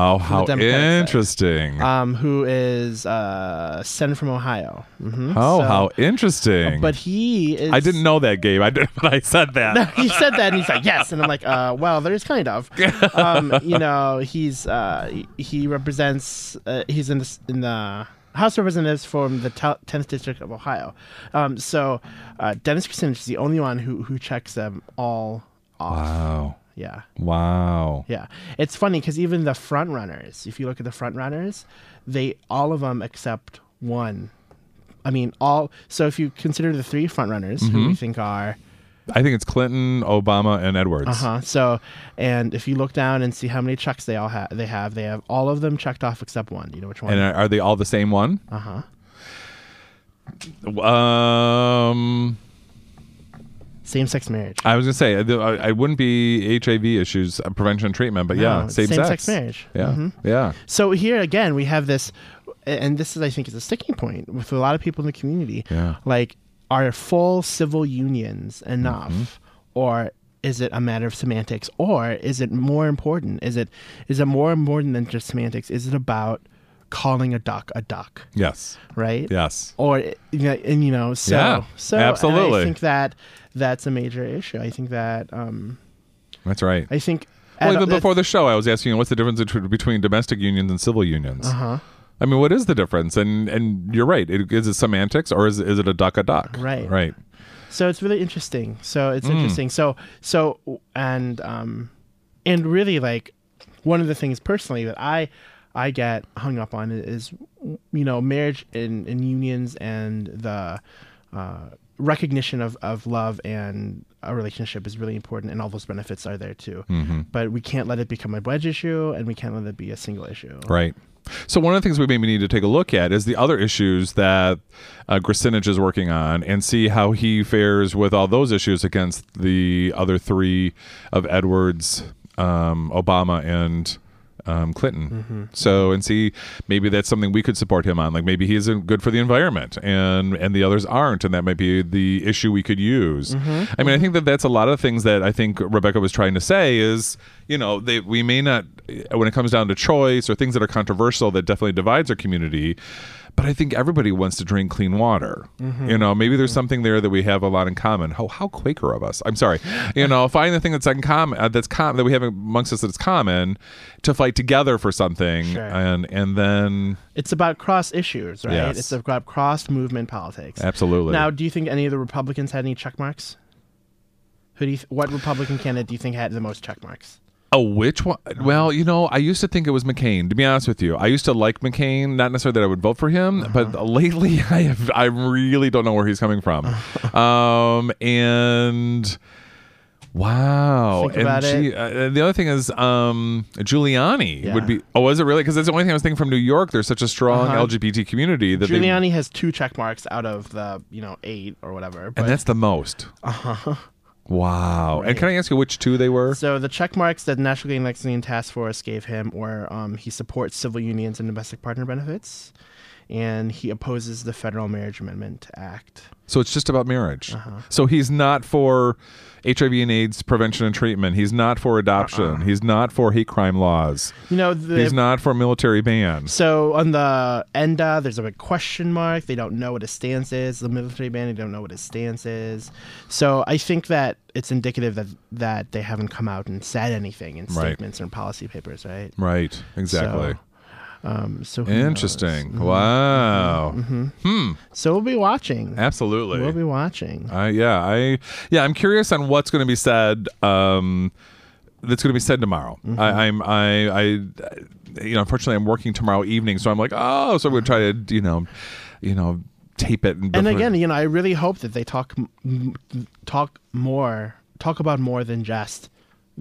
S2: Oh, how interesting.
S3: Um, who is uh, senator from Ohio? hmm
S2: oh, how interesting.
S3: But he is.
S2: I didn't know that, Gabe. I did, but I said that.
S3: he said that and he's like yes and i'm like uh well there's kind of um you know he's uh he- represents uh, he's in the in the House of Representatives from the 10th District of Ohio. Um, so uh, Dennis Kucinich is the only one who, who checks them all off.
S2: Wow.
S3: Yeah.
S2: Wow.
S3: Yeah. It's funny because even the front runners, if you look at the front runners, they all of them except one. I mean, all. So if you consider the three front runners who we
S2: Mhm.
S3: think are
S2: I think it's Clinton, Obama, and Edwards.
S3: Uh huh. So, and if you look down and see how many checks they all have, they have they have all of them checked off except one. You know which one?
S2: And are are they all the same one?
S3: Uh huh.
S2: Um,
S3: Same-sex marriage.
S2: I was gonna say I, I I wouldn't be HIV issues, uh, prevention and treatment, but yeah,
S3: No,
S2: same,
S3: same-sex
S2: sex
S3: marriage.
S2: Yeah,
S3: Mhm.
S2: yeah.
S3: So here again, we have this, and this is I think is a sticking point with a lot of people in the community.
S2: Yeah.
S3: Like, are full civil unions enough,
S2: Mm-hmm.
S3: or is it a matter of semantics, or is it more important? Is it is it more important than just semantics? Is it about calling a duck a duck?
S2: Yes.
S3: Right.
S2: Yes.
S3: Or you know, and you know, so
S2: Yeah,
S3: so and
S2: absolutely.
S3: I think that that's a major issue. I think that um,
S2: That's right.
S3: I think
S2: Well, even before the show, I was asking what's the difference between- domestic unions and civil unions.
S3: Uh-huh.
S2: I mean, what is the difference? And and you're right. It, is it semantics or is it, is it a duck a duck?
S3: Right.
S2: Right.
S3: So it's really interesting. So it's
S2: Mm.
S3: interesting. So so and um and really like one of the things personally that I I get hung up on is you know marriage and, and unions and the uh, recognition of, of love and a relationship is really important and all those benefits are there too.
S2: Mhm.
S3: But we can't let it become a wedge issue and we can't let it be a single issue.
S2: Right. So one of the things we maybe need to take a look at is the other issues that uh, is working on, and see how he fares with all those issues against the other three of Edwards, um, Obama, and um, Clinton. So and see maybe that's something we could support him on. Like maybe he isn't good for the environment, and and the others aren't, and that might be the issue we could use.
S11: Mhm.
S2: I mean, I think that that's a lot of things that I think Rebecca was trying to say is, you know, they we may not when it comes down to choice or things that are controversial that definitely divides our community. But I think everybody wants to drink clean water.
S11: Mhm.
S2: You know, maybe there's something there that we have a lot in common. How how Quaker of us. I'm sorry. You know, find the thing that's in common uh, that's com- that we have amongst us that's common to fight together for something,
S3: Sure.
S2: and and then
S3: It's about cross issues, right?
S2: Yes.
S3: It's about cross movement politics.
S2: Absolutely.
S3: Now, do you think any of the Republicans had any check marks? Who do you? Th- what Republican candidate do you think had the most check marks?
S2: Oh, which one? Well, you know, I used to think it was McCain. To be honest with you, I used to like McCain. Not necessarily that I would vote for him,
S3: Uh-huh.
S2: but lately I have. I really don't know where he's coming from. um, and wow,
S3: Think
S2: and
S3: about
S2: gee,
S3: it.
S2: uh, the other thing is, um, Giuliani
S3: Yeah.
S2: would be. Oh, was it really? Because that's the only thing I was thinking from New York. There's such a strong
S3: Uh-huh.
S2: LGBT community that they,
S3: Giuliani has two check marks out of the you know eight or whatever. But,
S2: and that's the most.
S3: uh-huh.
S2: Wow. And can I ask you which two they were?
S3: So the check marks that the National Gay and Lesbian Task Force gave him were um, he supports civil unions and domestic partner benefits, and he opposes the Federal Marriage Amendment Act.
S2: So it's just about marriage.
S3: Uh-huh.
S2: So he's not for HIV and AIDS prevention and treatment. He's not for adoption.
S3: Uh-uh.
S2: He's not for hate crime laws.
S3: You know, the,
S2: he's not for military ban.
S3: So on the ENDA, there's a big question mark. They don't know what his stance is. The military ban, they don't know what his stance is. So I think that it's indicative that that they haven't come out and said anything in
S2: Right.
S3: statements or in policy papers, right?
S2: Right. Exactly.
S3: So, um, so
S2: Interesting.
S3: knows? Mhm.
S2: Wow.
S3: Mhm.
S2: Hmm.
S3: So we'll be watching.
S2: Absolutely.
S3: We'll be watching.
S2: I yeah, I yeah, I'm curious on what's going to be said. Um, that's going to be said tomorrow.
S3: Mm-hmm.
S2: I, I'm I I you know unfortunately I'm working tomorrow evening, so I'm like oh, so I'm going to try to you know you know tape it and,
S3: And again, you know, I really hope that they talk talk more, talk about more than just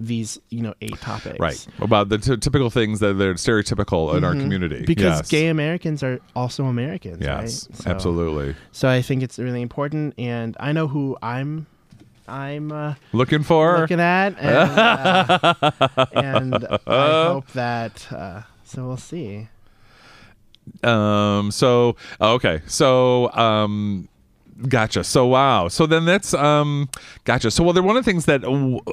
S3: these, you know, eight topics.
S2: right about the t- typical things that they're stereotypical in our
S3: Mhm.
S2: community
S3: Because
S2: Yes.
S3: gay Americans are also Americans,
S2: Yes,
S3: right? So-
S2: absolutely.
S3: So I think it's really important, and I know who I'm. I'm uh,
S2: Looking for
S3: looking at, and, uh, and I hope that. Uh, so we'll see.
S2: Um. So okay. So um. Gotcha. So wow. So then that's um. Gotcha. So well, they're one of the things that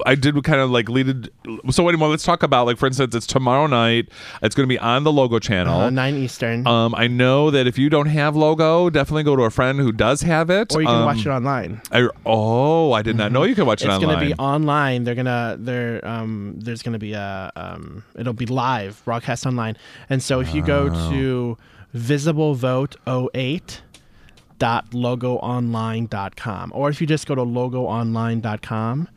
S2: I did kind of like lead. It, so anyway, let's talk about like for instance, it's tomorrow night. It's going to be on the Logo channel.
S3: Uh, Nine Eastern,
S2: Um, I know that if you don't have Logo, definitely go to a friend who does have it.
S3: or you can
S2: Um,
S3: watch it online.
S2: I, oh, I did not know you could watch it online.
S3: it's
S2: online.
S3: going to be online. They're gonna there um there's going to be a um it'll be live broadcast online. And so if you go
S2: Wow.
S3: to visiblevote08 dot logoonline.com or if you just go to logoonline.com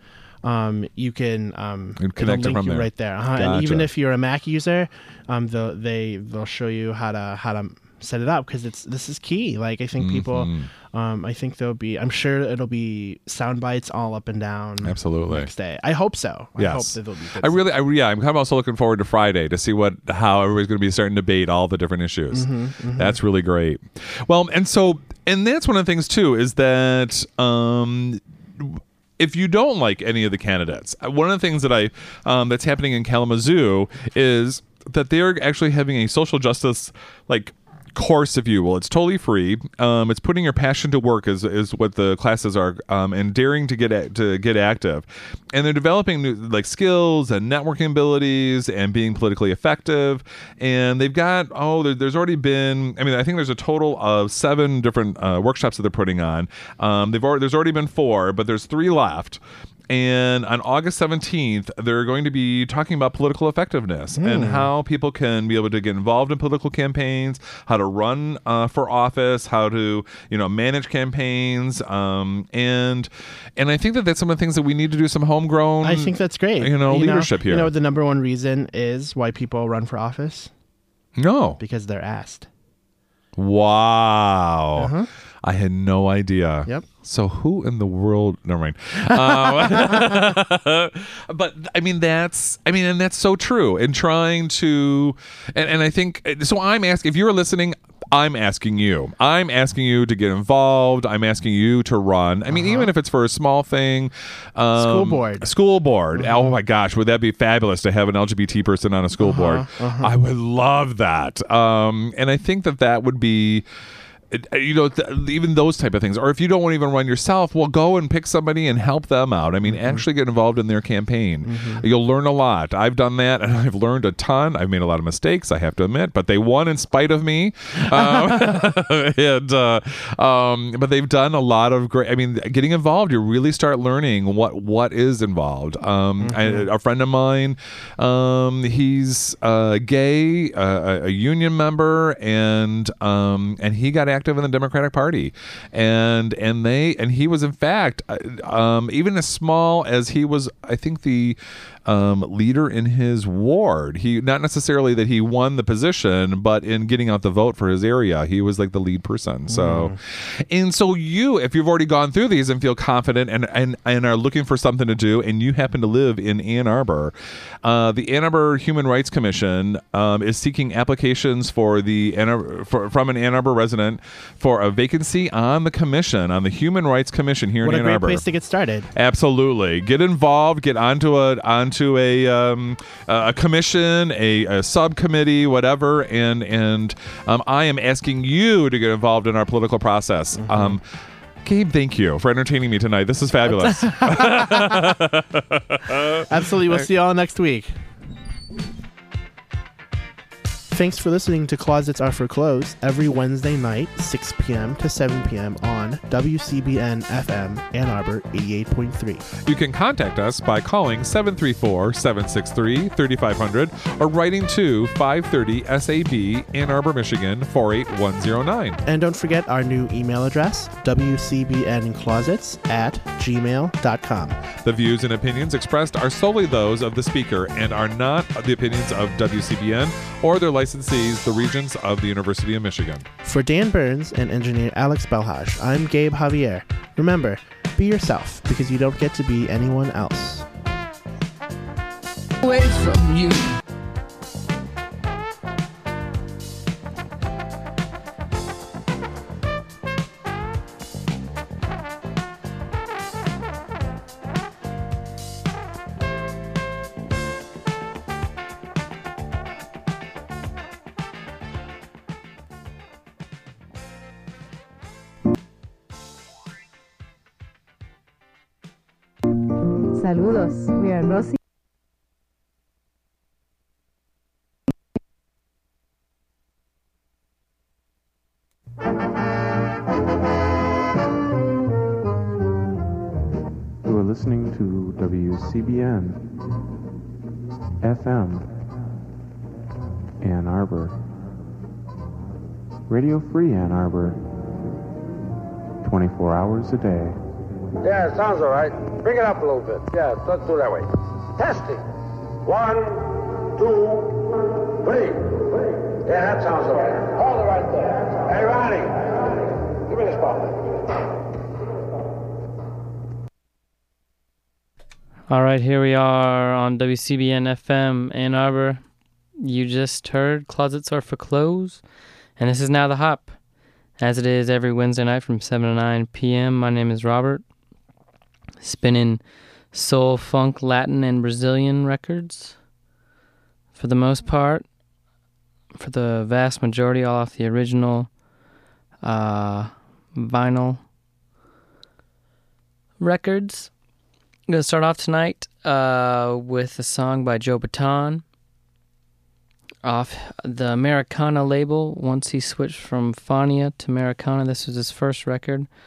S3: um, you can um,
S2: You can connect
S3: link
S2: from
S3: you
S2: there.
S3: right there. Uh-huh. And even if you're a Mac user, um, they'll, they they'll show you how to how to set it up because it's this is key. Like I think people,
S2: Mhm.
S3: um, I think there'll be. I'm sure it'll be sound bites all up and down.
S2: Absolutely.
S3: Next day, I hope so. I
S2: yes.
S3: hope that there'll be. Good
S2: I really, I, yeah, I'm kind of also looking forward to Friday to see what how everybody's going to be starting to debate all the different issues.
S3: Mhm, mhm.
S2: That's really great. Well, and so, and that's one of the things too is that um, if you don't like any of the candidates, uh, one of the things that I um, that's happening in Kalamazoo is that they're actually having a social justice like course if you. Will it's totally free. Um, it's putting your passion to work is, is what the classes are um, and daring to get a- to get active. And they're developing new like skills and networking abilities and being politically effective. And they've got oh there, there's already been i mean i think there's a total of seven different uh, workshops that they're putting on. Um, they've already there's already been four but there's three left and on August 17th, they're going to be talking about political effectiveness and
S3: Hmm.
S2: how people can be able to get involved in political campaigns, how to run uh, for office, how to you know manage campaigns, um, and and I think that that's some of the things that we need to do some homegrown.
S3: I think that's great.
S2: You know, leadership here.
S3: You know what the number one reason is why people run for office?
S2: no,
S3: Because they're asked.
S2: wow.
S3: Uh-huh.
S2: I had no idea.
S3: Yep.
S2: So who in the world? Never mind. Um, but I mean, that's I mean, and that's so true. And trying to, and, and I think so. I'm asking if you're listening. I'm asking you. I'm asking you to get involved. I'm asking you to run. I mean, even if it's for a small thing, um,
S3: Uh-huh. School board.
S2: School board. Oh my gosh, would that be fabulous to have an LGBT person on a school board?
S3: uh-huh.
S2: I would love that. Um, and I think that that would be you know th- even those type of things. Or if you don't want to even run yourself well go and pick somebody and help them out. I mean actually get involved in their campaign. You'll learn a lot. I've done that and i've learned a ton. I've made a lot of mistakes i have to admit but they won in spite of me. Um, and uh, um, but they've done a lot of great i mean getting involved you really start learning what what is involved. Um, I, a friend of mine um, he's uh, gay uh, a, a union member and um, and he got active in the democratic party. And and they and he was in fact uh, um, even as small as he was i think the um, leader in his ward. He not necessarily that he won the position, but in getting out the vote for his area, he was like the lead person. So, and so you, if you've already gone through these and feel confident and and and are looking for something to do, and you happen to live in Ann Arbor, uh, the Ann Arbor Human Rights Commission um, is seeking applications for the Ann Arbor, for, from an Ann Arbor resident for a vacancy on the commission on the Human Rights Commission here
S3: What
S2: in
S3: a
S2: Ann
S3: great place to get started.
S2: Absolutely, get involved. Get onto a onto a um, a commission, a, a subcommittee, whatever. And and um, I am asking you to get involved in our political process.
S3: Mm-hmm.
S2: Um, Gabe, thank you for entertaining me tonight. This is fabulous.
S3: Absolutely. We'll see you all next week. Thanks for listening to Closets Are for Clothes every Wednesday night, 6 p.m. to 7 p.m. on WCBN FM Ann Arbor 88.3.
S2: You can contact us by calling 734 763 3500 or writing to 530 SAB, Ann Arbor, Michigan 48109.
S3: And don't forget our new email address, WCBNclosets at gmail.com.
S2: The views and opinions expressed are solely those of the speaker and are not the opinions of WCBN or their licensees, the Regents of the University of Michigan.
S3: For Dan Burns and engineer Alex Belhaj, I'm Gabe Javier. Remember, be yourself because you don't get to be anyone else.
S7: Away from you.
S15: Arbor. Radio Free Ann Arbor. 24 hours a day.
S16: Yeah, sounds all right. Bring it up a little bit. Yeah, let's do it that way. Testing. One, two, three. Yeah, that sounds all right. Hold it right there. Hey, Ronnie, give me the spotlight.
S17: All right, here we are on WCBN FM Ann Arbor. You just heard Closets Are for Clothes, and this is now the Hop, as it is every Wednesday night from 7 to 9 p.m. My name is Robert, spinning soul, funk, Latin, and Brazilian records for the most part, for the vast majority, all off the original uh, vinyl records. I'm going to start off tonight uh, with a song by Joe Bataan off the Americana label. Once he switched from Fania to Americana, this was his first record